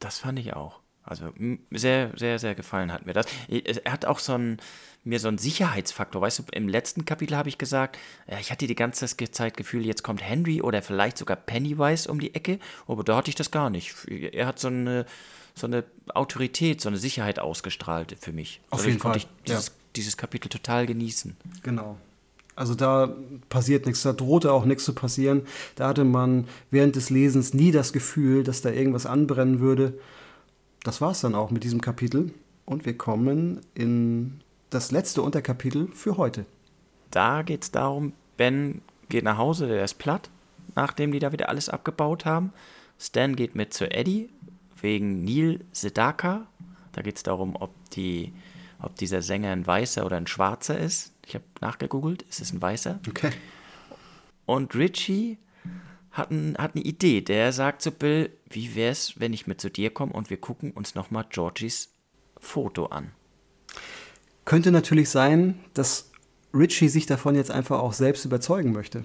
Das fand ich auch. Also sehr, sehr, sehr gefallen hat mir das. Er hat auch so ein, mir so einen Sicherheitsfaktor. Weißt du, im letzten Kapitel habe ich gesagt, ich hatte die ganze Zeit Gefühl, jetzt kommt Henry oder vielleicht sogar Pennywise um die Ecke, aber da hatte ich das gar nicht. Er hat so eine, so eine Autorität, so eine Sicherheit ausgestrahlt für mich. Auf jeden Fall. Ich dieses, ja. dieses Kapitel total genießen. Genau. Also da passiert nichts, da drohte auch nichts zu passieren. Da hatte man während des Lesens nie das Gefühl, dass da irgendwas anbrennen würde. Das war es dann auch mit diesem Kapitel. Und wir kommen in das letzte Unterkapitel für heute. Da geht es darum, Ben geht nach Hause, der ist platt, nachdem die da wieder alles abgebaut haben. Stan geht mit zu Eddie wegen Neil Sedaka. Da geht es darum, ob, die, ob dieser Sänger ein Weißer oder ein Schwarzer ist. Ich habe nachgegoogelt, es ist ein Weißer. Okay. Und Richie hat, ein, hat eine Idee. Der sagt zu Bill, wie wäre es, wenn ich mit zu dir komme und wir gucken uns nochmal Georgies Foto an. Könnte natürlich sein, dass Richie sich davon jetzt einfach auch selbst überzeugen möchte.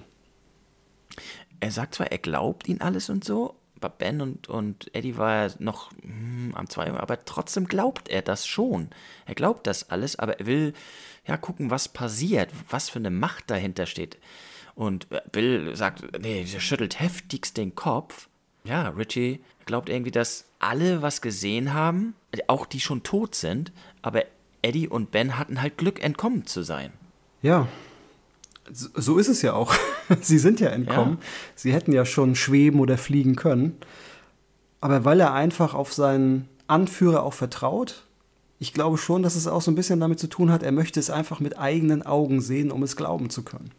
Er sagt zwar, er glaubt ihn alles und so, Ben und, und Eddie war er noch hm, am Zweifel, aber trotzdem glaubt er das schon. Er glaubt das alles, aber er will ja gucken, was passiert, was für eine Macht dahinter steht. Und äh, Bill sagt, nee, er schüttelt heftigst den Kopf. Ja, Richie glaubt irgendwie, dass alle was gesehen haben, auch die schon tot sind, aber Eddie und Ben hatten halt Glück, entkommen zu sein. Ja, so ist es ja auch. Sie sind ja entkommen. Ja. Sie hätten ja schon schweben oder fliegen können. Aber weil er einfach auf seinen Anführer auch vertraut, ich glaube schon, dass es auch so ein bisschen damit zu tun hat, er möchte es einfach mit eigenen Augen sehen, um es glauben zu können.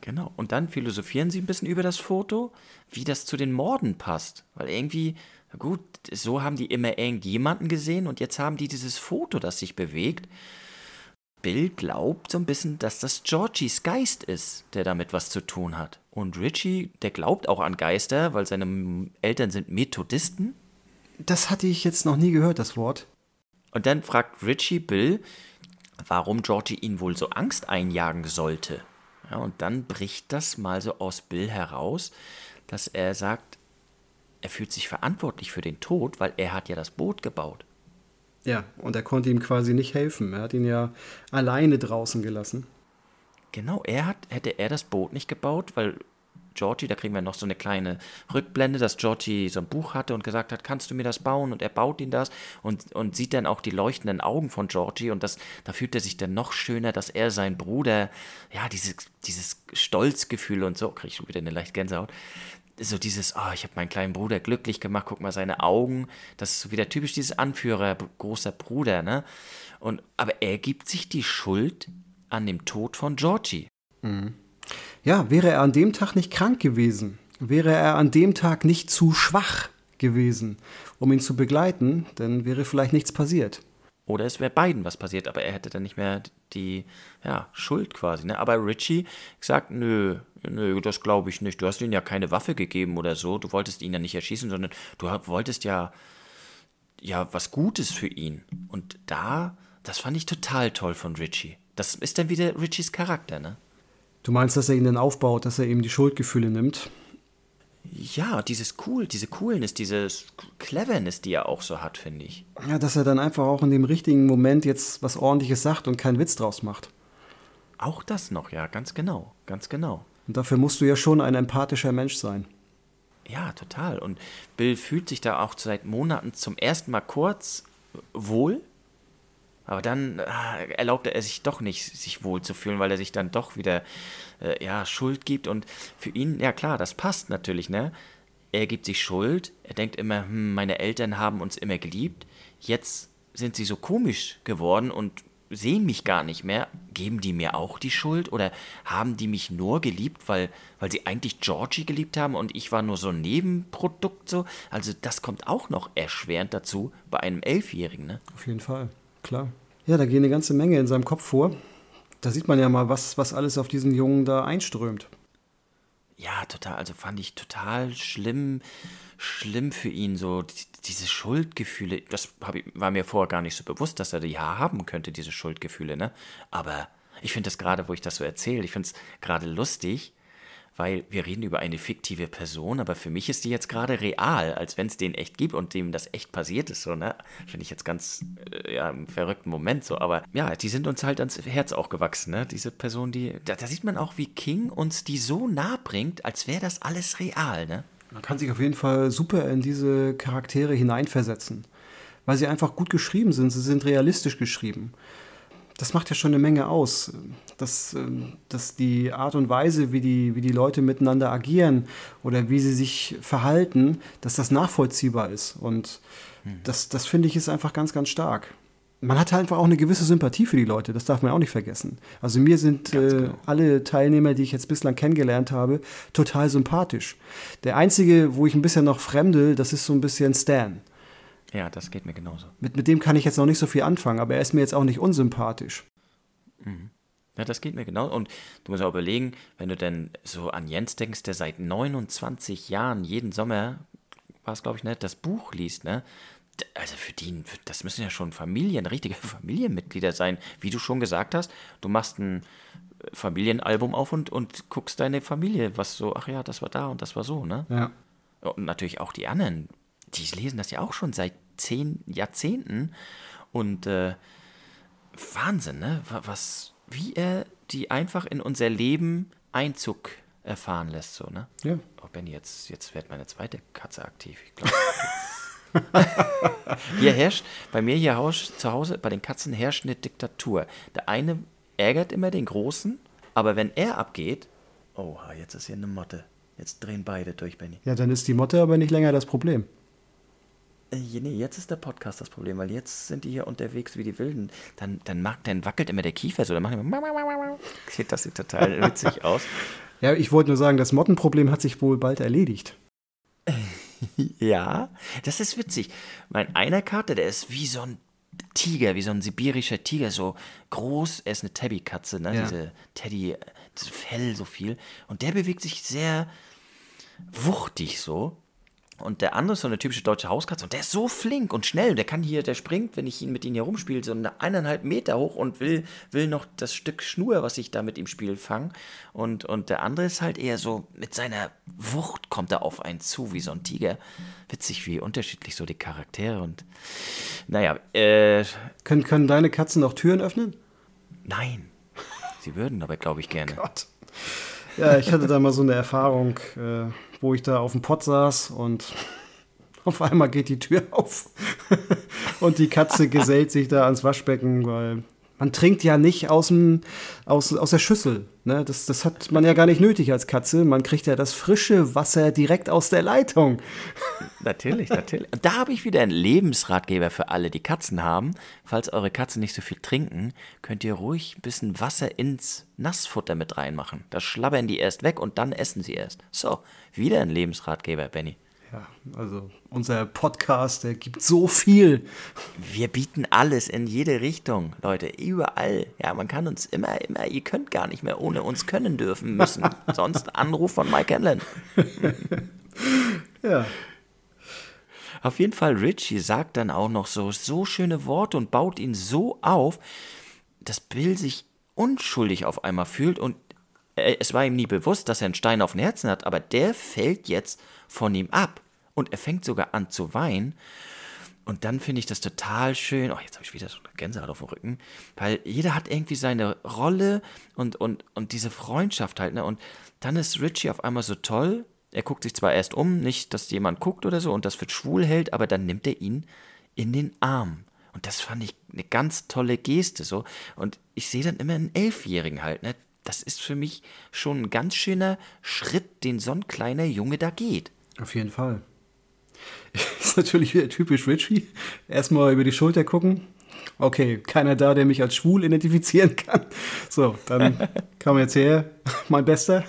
Genau. Und dann philosophieren sie ein bisschen über das Foto, wie das zu den Morden passt. Weil irgendwie, gut, so haben die immer irgendjemanden gesehen und jetzt haben die dieses Foto, das sich bewegt. Bill glaubt so ein bisschen, dass das Georgies Geist ist, der damit was zu tun hat. Und Richie, der glaubt auch an Geister, weil seine Eltern sind Methodisten. Das hatte ich jetzt noch nie gehört, das Wort. Und dann fragt Richie Bill, warum Georgie ihn wohl so Angst einjagen sollte. Ja, und dann bricht das mal so aus Bill heraus, dass er sagt, er fühlt sich verantwortlich für den Tod, weil er hat ja das Boot gebaut. Ja, und er konnte ihm quasi nicht helfen. Er hat ihn ja alleine draußen gelassen. Genau, er hat, hätte er das Boot nicht gebaut, weil Georgie, da kriegen wir noch so eine kleine Rückblende, dass Georgie so ein Buch hatte und gesagt hat, kannst du mir das bauen? Und er baut ihn das und, und sieht dann auch die leuchtenden Augen von Georgie und das, da fühlt er sich dann noch schöner, dass er sein Bruder, ja, dieses, dieses Stolzgefühl und so, kriege ich schon wieder eine leichte Gänsehaut, so dieses, oh, ich habe meinen kleinen Bruder glücklich gemacht, guck mal seine Augen. Das ist so wieder typisch dieses Anführer, großer Bruder, ne? Und, aber er gibt sich die Schuld an dem Tod von Georgie. Mhm. Ja, wäre er an dem Tag nicht krank gewesen, wäre er an dem Tag nicht zu schwach gewesen, um ihn zu begleiten, dann wäre vielleicht nichts passiert. Oder es wäre beiden was passiert, aber er hätte dann nicht mehr die ja, Schuld quasi. Ne? Aber Richie sagt, nö, nö, das glaube ich nicht. Du hast ihm ja keine Waffe gegeben oder so. Du wolltest ihn ja nicht erschießen, sondern du wolltest ja, ja was Gutes für ihn. Und da, das fand ich total toll von Richie. Das ist dann wieder Richies Charakter, ne? Du meinst, dass er ihn dann aufbaut, dass er ihm die Schuldgefühle nimmt? Ja, dieses Cool, diese Coolness, diese Cleverness, die er auch so hat, finde ich. Ja, dass er dann einfach auch in dem richtigen Moment jetzt was Ordentliches sagt und keinen Witz draus macht. Auch das noch, ja, ganz genau, ganz genau. Und dafür musst du ja schon ein empathischer Mensch sein. Ja, total. Und Bill fühlt sich da auch seit Monaten zum ersten Mal kurz wohl. Aber dann äh, erlaubte er sich doch nicht, sich wohl zu fühlen, weil er sich dann doch wieder äh, ja, Schuld gibt. Und für ihn, ja klar, das passt natürlich, ne? er gibt sich Schuld. Er denkt immer, hm, meine Eltern haben uns immer geliebt. Jetzt sind sie so komisch geworden und sehen mich gar nicht mehr. Geben die mir auch die Schuld oder haben die mich nur geliebt, weil, weil sie eigentlich Georgie geliebt haben und ich war nur so ein Nebenprodukt so? Also das kommt auch noch erschwerend dazu bei einem Elfjährigen, ne? Auf jeden Fall, klar. Ja, da gehen eine ganze Menge in seinem Kopf vor. Da sieht man ja mal, was, was alles auf diesen Jungen da einströmt. Ja, total. Also fand ich total schlimm, schlimm für ihn, so die, diese Schuldgefühle. Das ich, war mir vorher gar nicht so bewusst, dass er die ja haben könnte, diese Schuldgefühle, ne? Aber ich finde das gerade, wo ich das so erzähle, ich finde es gerade lustig, weil wir reden über eine fiktive Person, aber für mich ist die jetzt gerade real, als wenn es den echt gibt und dem das echt passiert ist, so, ne? Finde ich jetzt ganz, äh, ja, im verrückten Moment so, aber ja, die sind uns halt ans Herz auch gewachsen, ne? Diese Person, die, da, da sieht man auch, wie King uns die so nah bringt, als wäre das alles real, ne? Man kann sich auf jeden Fall super in diese Charaktere hineinversetzen, weil sie einfach gut geschrieben sind, sie sind realistisch geschrieben das macht ja schon eine Menge aus, dass, ähm, dass die Art und Weise, wie die, wie die Leute miteinander agieren oder wie sie sich verhalten, dass das nachvollziehbar ist. Und hm. das, das finde ich ist einfach ganz, ganz stark. Man hat halt einfach auch eine gewisse Sympathie für die Leute, das darf man auch nicht vergessen. Also mir sind äh, genau. alle Teilnehmer, die ich jetzt bislang kennengelernt habe, total sympathisch. Der einzige, wo ich ein bisschen noch fremde, das ist so ein bisschen Stan. Ja, das geht mir genauso. Mit, mit dem kann ich jetzt noch nicht so viel anfangen, aber er ist mir jetzt auch nicht unsympathisch. Mhm. Ja, das geht mir genau. Und du musst auch überlegen, wenn du denn so an Jens denkst, der seit 29 Jahren jeden Sommer, war es glaube ich, ne, das Buch liest, ne? Also für die, das müssen ja schon Familien, richtige Familienmitglieder sein. Wie du schon gesagt hast, du machst ein äh, Familienalbum auf und, und guckst deine Familie, was so, ach ja, das war da und das war so, ne? Ja. Und natürlich auch die anderen, die lesen das ja auch schon seit zehn Jahrzehnten. Und äh, Wahnsinn, ne? Was, wie er die einfach in unser Leben Einzug erfahren lässt, so, ne? Ja. Oh, Benny, jetzt, jetzt wird meine zweite Katze aktiv. Ich glaube, hier herrscht, bei mir hier Haus, zu Hause, bei den Katzen herrscht eine Diktatur. Der eine ärgert immer den Großen, aber wenn er abgeht, oh, jetzt ist hier eine Motte. Jetzt drehen beide durch, Benny. Ja, dann ist die Motte aber nicht länger das Problem. Äh, nee, jetzt ist der Podcast das Problem, weil jetzt sind die hier unterwegs wie die Wilden. Dann, dann, mag, dann wackelt immer der Kiefer so, dann machen immer. Das sieht total witzig aus. Ja, ich wollte nur sagen, das Mottenproblem hat sich wohl bald erledigt. ja, das ist witzig. Mein einer Kater, der ist wie so ein Tiger, wie so ein sibirischer Tiger, so groß. Er ist eine Tabby-Katze, ne? Ja. Diese Teddy, das Fell so viel. Und der bewegt sich sehr wuchtig so. Und der andere ist so eine typische deutsche Hauskatze und der ist so flink und schnell. Der kann hier, der springt, wenn ich ihn mit ihm hier rumspiele, so eine eineinhalb Meter hoch und will, will noch das Stück Schnur, was ich da mit ihm spiele, fangen. Und, und der andere ist halt eher so, mit seiner Wucht kommt er auf einen zu, wie so ein Tiger. Witzig, wie unterschiedlich so die Charaktere und naja, äh. Können, können deine Katzen auch Türen öffnen? Nein. Sie würden aber, glaube ich, gerne. Gott. Ja, ich hatte da mal so eine Erfahrung. Äh wo ich da auf dem Pott saß und auf einmal geht die Tür auf und die Katze gesellt sich da ans Waschbecken, weil man trinkt ja nicht aus, dem, aus, aus der Schüssel. Ne? Das, das hat man ja gar nicht nötig als Katze. Man kriegt ja das frische Wasser direkt aus der Leitung. Natürlich, natürlich. Da habe ich wieder einen Lebensratgeber für alle, die Katzen haben. Falls eure Katzen nicht so viel trinken, könnt ihr ruhig ein bisschen Wasser ins Nassfutter mit reinmachen. Das schlabbern die erst weg und dann essen sie erst. So, wieder ein Lebensratgeber, Benny. Ja, also unser Podcast, der gibt so viel. Wir bieten alles in jede Richtung, Leute, überall. Ja, man kann uns immer, immer, ihr könnt gar nicht mehr ohne uns können dürfen müssen. Sonst Anruf von Mike Allen. ja. Auf jeden Fall, Richie sagt dann auch noch so, so schöne Worte und baut ihn so auf, dass Bill sich unschuldig auf einmal fühlt und äh, es war ihm nie bewusst, dass er einen Stein auf dem Herzen hat, aber der fällt jetzt von ihm ab und er fängt sogar an zu weinen. Und dann finde ich das total schön. Oh, jetzt habe ich wieder so eine Gänsehaut auf dem Rücken. Weil jeder hat irgendwie seine Rolle und, und, und diese Freundschaft halt. Ne? Und dann ist Richie auf einmal so toll. Er guckt sich zwar erst um, nicht, dass jemand guckt oder so und das für schwul hält, aber dann nimmt er ihn in den Arm. Und das fand ich eine ganz tolle Geste so. Und ich sehe dann immer einen Elfjährigen halt. Ne? Das ist für mich schon ein ganz schöner Schritt, den so ein kleiner Junge da geht. Auf jeden Fall. Ist natürlich wieder typisch Richie. Erstmal über die Schulter gucken. Okay, keiner da, der mich als schwul identifizieren kann. So, dann kam jetzt her, mein Bester.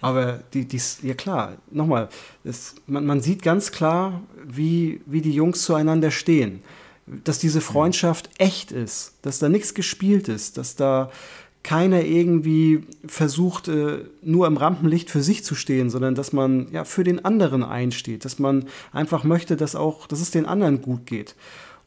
Aber die, die, ja klar, nochmal, das, man, man sieht ganz klar, wie, wie die Jungs zueinander stehen. Dass diese Freundschaft echt ist, dass da nichts gespielt ist, dass da keiner irgendwie versucht, äh, nur im Rampenlicht für sich zu stehen, sondern dass man ja für den anderen einsteht, dass man einfach möchte, dass auch, dass es den anderen gut geht.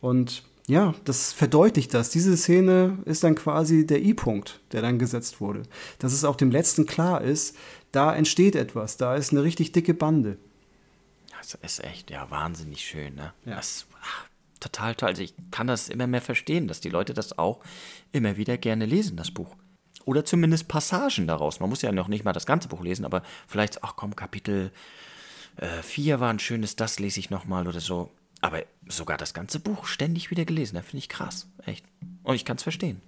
Und ja, das verdeutlicht das. Diese Szene ist dann quasi der I-Punkt, der dann gesetzt wurde. Dass es auch dem Letzten klar ist, da entsteht etwas, da ist eine richtig dicke Bande. Das ist echt, ja, wahnsinnig schön, ne? Ja. Das, ach, total toll. Also ich kann das immer mehr verstehen, dass die Leute das auch immer wieder gerne lesen, das Buch. Oder zumindest Passagen daraus. Man muss ja noch nicht mal das ganze Buch lesen, aber vielleicht, ach komm, Kapitel 4 äh, war ein schönes, das lese ich nochmal oder so. Aber sogar das ganze Buch ständig wieder gelesen, das finde ich krass, echt. Und ich kann es verstehen.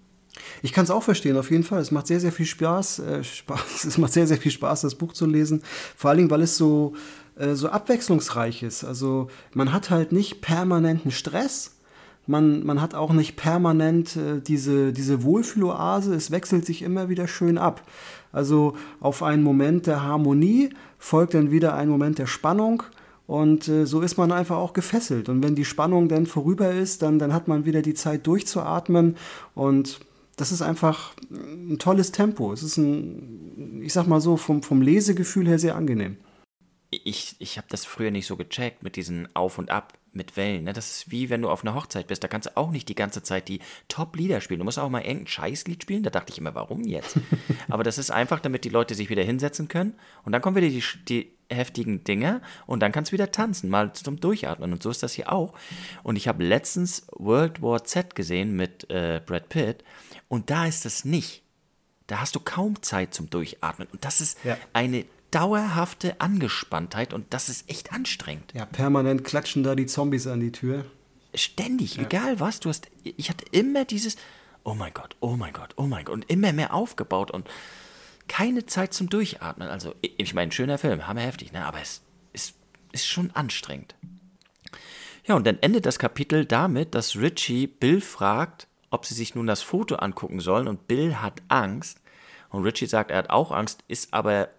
Ich kann es auch verstehen, auf jeden Fall. Es macht sehr, sehr viel Spaß, äh, Spaß. Es macht sehr, sehr viel Spaß, das Buch zu lesen. Vor allen Dingen, weil es so, äh, so abwechslungsreich ist. Also man hat halt nicht permanenten Stress, man, man hat auch nicht permanent äh, diese, diese Wohlfühloase, es wechselt sich immer wieder schön ab. Also auf einen Moment der Harmonie folgt dann wieder ein Moment der Spannung und äh, so ist man einfach auch gefesselt. Und wenn die Spannung dann vorüber ist, dann, dann hat man wieder die Zeit durchzuatmen und das ist einfach ein tolles Tempo. Es ist ein, ich sag mal so, vom, vom Lesegefühl her sehr angenehm. Ich, ich habe das früher nicht so gecheckt mit diesen Auf und Ab mit Wellen. Ne? Das ist wie wenn du auf einer Hochzeit bist. Da kannst du auch nicht die ganze Zeit die Top-Lieder spielen. Du musst auch mal irgendein Scheißlied spielen. Da dachte ich immer, warum jetzt? Aber das ist einfach, damit die Leute sich wieder hinsetzen können. Und dann kommen wieder die, die heftigen Dinge und dann kannst du wieder tanzen, mal zum Durchatmen. Und so ist das hier auch. Und ich habe letztens World War Z gesehen mit äh, Brad Pitt und da ist das nicht. Da hast du kaum Zeit zum Durchatmen. Und das ist ja. eine dauerhafte Angespanntheit und das ist echt anstrengend. Ja, permanent klatschen da die Zombies an die Tür. Ständig, ja. egal was, du hast, ich hatte immer dieses, oh mein Gott, oh mein Gott, oh mein Gott und immer mehr aufgebaut und keine Zeit zum Durchatmen. Also, ich meine, schöner Film, hammerheftig, ne? aber es ist, ist schon anstrengend. Ja, und dann endet das Kapitel damit, dass Richie Bill fragt, ob sie sich nun das Foto angucken sollen und Bill hat Angst. Und Richie sagt, er hat auch Angst, ist aber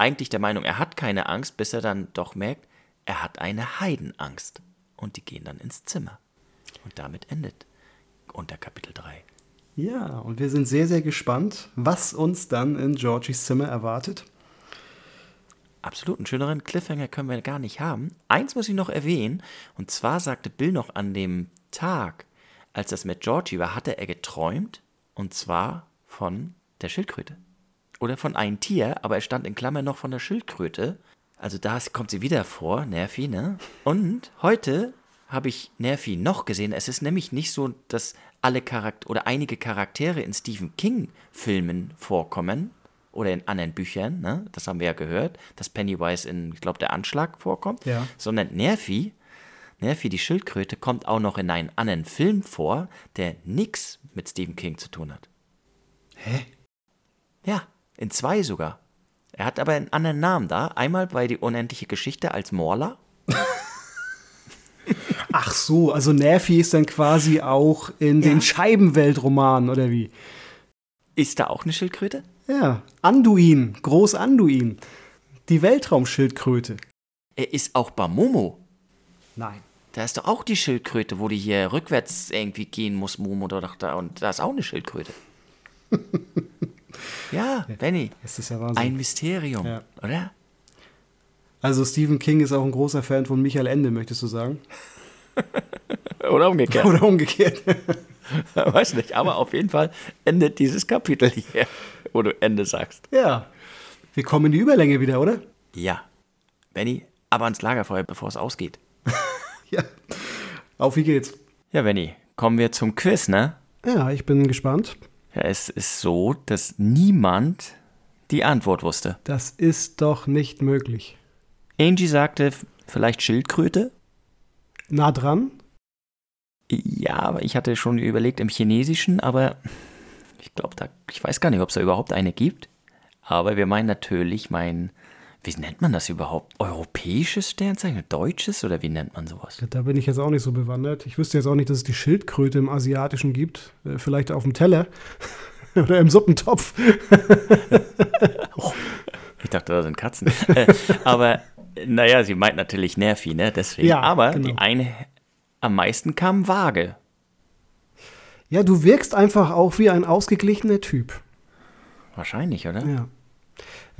eigentlich der Meinung, er hat keine Angst, bis er dann doch merkt, er hat eine Heidenangst. Und die gehen dann ins Zimmer. Und damit endet unter Kapitel 3. Ja, und wir sind sehr, sehr gespannt, was uns dann in Georgies Zimmer erwartet. Absolut, einen schöneren Cliffhanger können wir gar nicht haben. Eins muss ich noch erwähnen, und zwar sagte Bill noch an dem Tag, als das mit Georgie war, hatte er geträumt, und zwar von der Schildkröte oder von einem Tier, aber es stand in Klammern noch von der Schildkröte. Also da kommt sie wieder vor, Nervi, ne? Und heute habe ich Nervi noch gesehen. Es ist nämlich nicht so, dass alle Charakter oder einige Charaktere in Stephen King Filmen vorkommen oder in anderen Büchern, ne? Das haben wir ja gehört, dass Pennywise in, ich glaube, der Anschlag vorkommt, ja. sondern Nervi, Nervi die Schildkröte kommt auch noch in einem anderen Film vor, der nichts mit Stephen King zu tun hat. Hä? Ja, in zwei sogar. Er hat aber einen anderen Namen da. Einmal bei Die unendliche Geschichte als Morla. Ach so, also Nervi ist dann quasi auch in ja. den Scheibenweltromanen, oder wie? Ist da auch eine Schildkröte? Ja, Anduin, Groß Anduin. Die Weltraumschildkröte. Er ist auch bei Momo. Nein. Da ist doch auch die Schildkröte, wo die hier rückwärts irgendwie gehen muss, Momo, da, und da ist auch eine Schildkröte. Ja, Benny. Das ist ja Wahnsinn. Ein Mysterium, ja. oder? Also Stephen King ist auch ein großer Fan von Michael Ende, möchtest du sagen? oder umgekehrt. Oder umgekehrt. Weiß nicht, aber auf jeden Fall endet dieses Kapitel hier, wo du Ende sagst. Ja. Wir kommen in die Überlänge wieder, oder? Ja. Benny, aber ans Lagerfeuer, bevor es ausgeht. ja. Auf wie geht's? Ja, Benny, kommen wir zum Quiz, ne? Ja, ich bin gespannt. Ja, es ist so, dass niemand die Antwort wusste. Das ist doch nicht möglich. Angie sagte vielleicht Schildkröte. Nah dran? Ja, aber ich hatte schon überlegt im Chinesischen, aber ich glaube, da, ich weiß gar nicht, ob es da überhaupt eine gibt. Aber wir meinen natürlich meinen wie nennt man das überhaupt? Europäisches Sternzeichen? Deutsches oder wie nennt man sowas? Da bin ich jetzt auch nicht so bewandert. Ich wüsste jetzt auch nicht, dass es die Schildkröte im Asiatischen gibt. Äh, vielleicht auf dem Teller oder im Suppentopf. oh, ich dachte, da sind Katzen. Aber naja, sie meint natürlich Nervi, ne? Deswegen. Ja, Aber genau. die eine am meisten kam vage. Ja, du wirkst einfach auch wie ein ausgeglichener Typ. Wahrscheinlich, oder? Ja.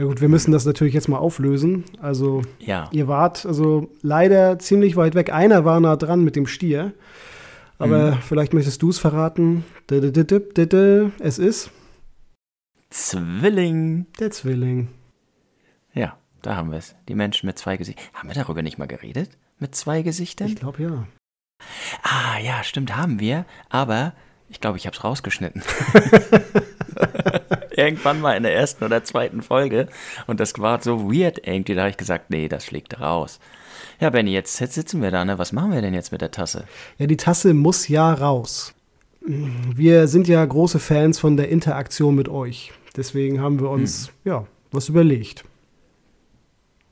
Ja gut, wir müssen das natürlich jetzt mal auflösen. Also ja. ihr wart also leider ziemlich weit weg. Einer war nah dran mit dem Stier. Aber mhm. vielleicht möchtest du es verraten. Es ist Zwilling. Der Zwilling. Ja, da haben wir es. Die Menschen mit zwei Gesichtern. Haben wir darüber nicht mal geredet? Mit zwei Gesichtern? Ich glaube ja. Ah, ja, stimmt, haben wir. Aber ich glaube, ich habe es rausgeschnitten. Irgendwann mal in der ersten oder zweiten Folge. Und das war so weird irgendwie. Da habe ich gesagt, nee, das schlägt raus. Ja, Benny, jetzt, jetzt sitzen wir da, ne? Was machen wir denn jetzt mit der Tasse? Ja, die Tasse muss ja raus. Wir sind ja große Fans von der Interaktion mit euch. Deswegen haben wir uns, hm. ja, was überlegt.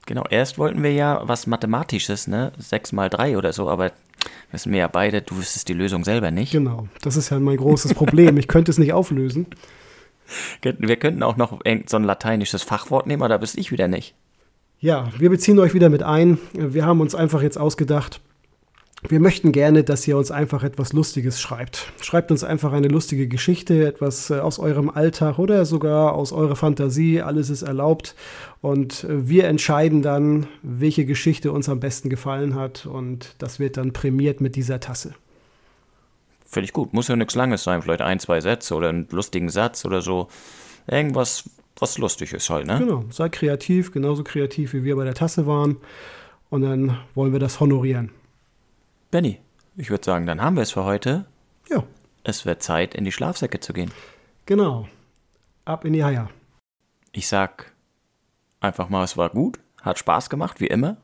Genau, erst wollten wir ja was Mathematisches, ne? 6 mal 3 oder so, aber wissen wir ja beide, du wüsstest die Lösung selber nicht. Genau, das ist ja mein großes Problem. ich könnte es nicht auflösen. Wir könnten auch noch so ein lateinisches Fachwort nehmen, aber da bist ich wieder nicht. Ja, wir beziehen euch wieder mit ein. Wir haben uns einfach jetzt ausgedacht, wir möchten gerne, dass ihr uns einfach etwas Lustiges schreibt. Schreibt uns einfach eine lustige Geschichte, etwas äh, aus eurem Alltag oder sogar aus eurer Fantasie. Alles ist erlaubt. Und äh, wir entscheiden dann, welche Geschichte uns am besten gefallen hat. Und das wird dann prämiert mit dieser Tasse. Finde ich gut. Muss ja nichts Langes sein. Vielleicht ein, zwei Sätze oder einen lustigen Satz oder so. Irgendwas, was lustig ist halt, ne? Genau. Sei kreativ, genauso kreativ wie wir bei der Tasse waren. Und dann wollen wir das honorieren. Benny, ich würde sagen, dann haben wir es für heute. Ja. Es wird Zeit, in die Schlafsäcke zu gehen. Genau. Ab in die Eier. Ich sag einfach mal, es war gut, hat Spaß gemacht, wie immer.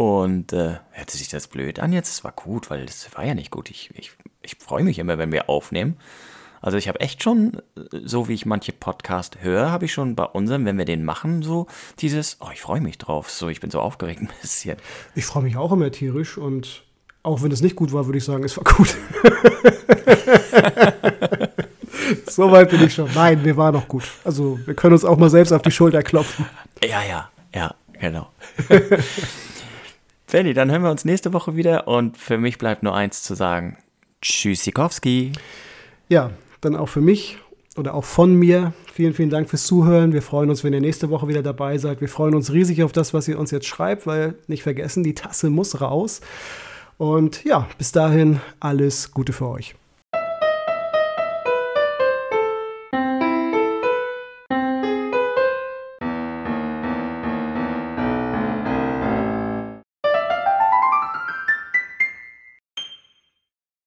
Und äh, hört sich das blöd an jetzt? Es war gut, weil es war ja nicht gut. Ich, ich, ich freue mich immer, wenn wir aufnehmen. Also ich habe echt schon, so wie ich manche Podcast höre, habe ich schon bei unserem, wenn wir den machen, so dieses, oh, ich freue mich drauf. So, ich bin so aufgeregt ein bisschen. Ich freue mich auch immer tierisch und auch wenn es nicht gut war, würde ich sagen, es war gut. so weit bin ich schon. Nein, wir waren noch gut. Also wir können uns auch mal selbst auf die Schulter klopfen. Ja, ja, ja, genau. Fanny, dann hören wir uns nächste Woche wieder und für mich bleibt nur eins zu sagen. Tschüssikowski. Ja, dann auch für mich oder auch von mir. Vielen, vielen Dank fürs Zuhören. Wir freuen uns, wenn ihr nächste Woche wieder dabei seid. Wir freuen uns riesig auf das, was ihr uns jetzt schreibt, weil nicht vergessen, die Tasse muss raus. Und ja, bis dahin alles Gute für euch.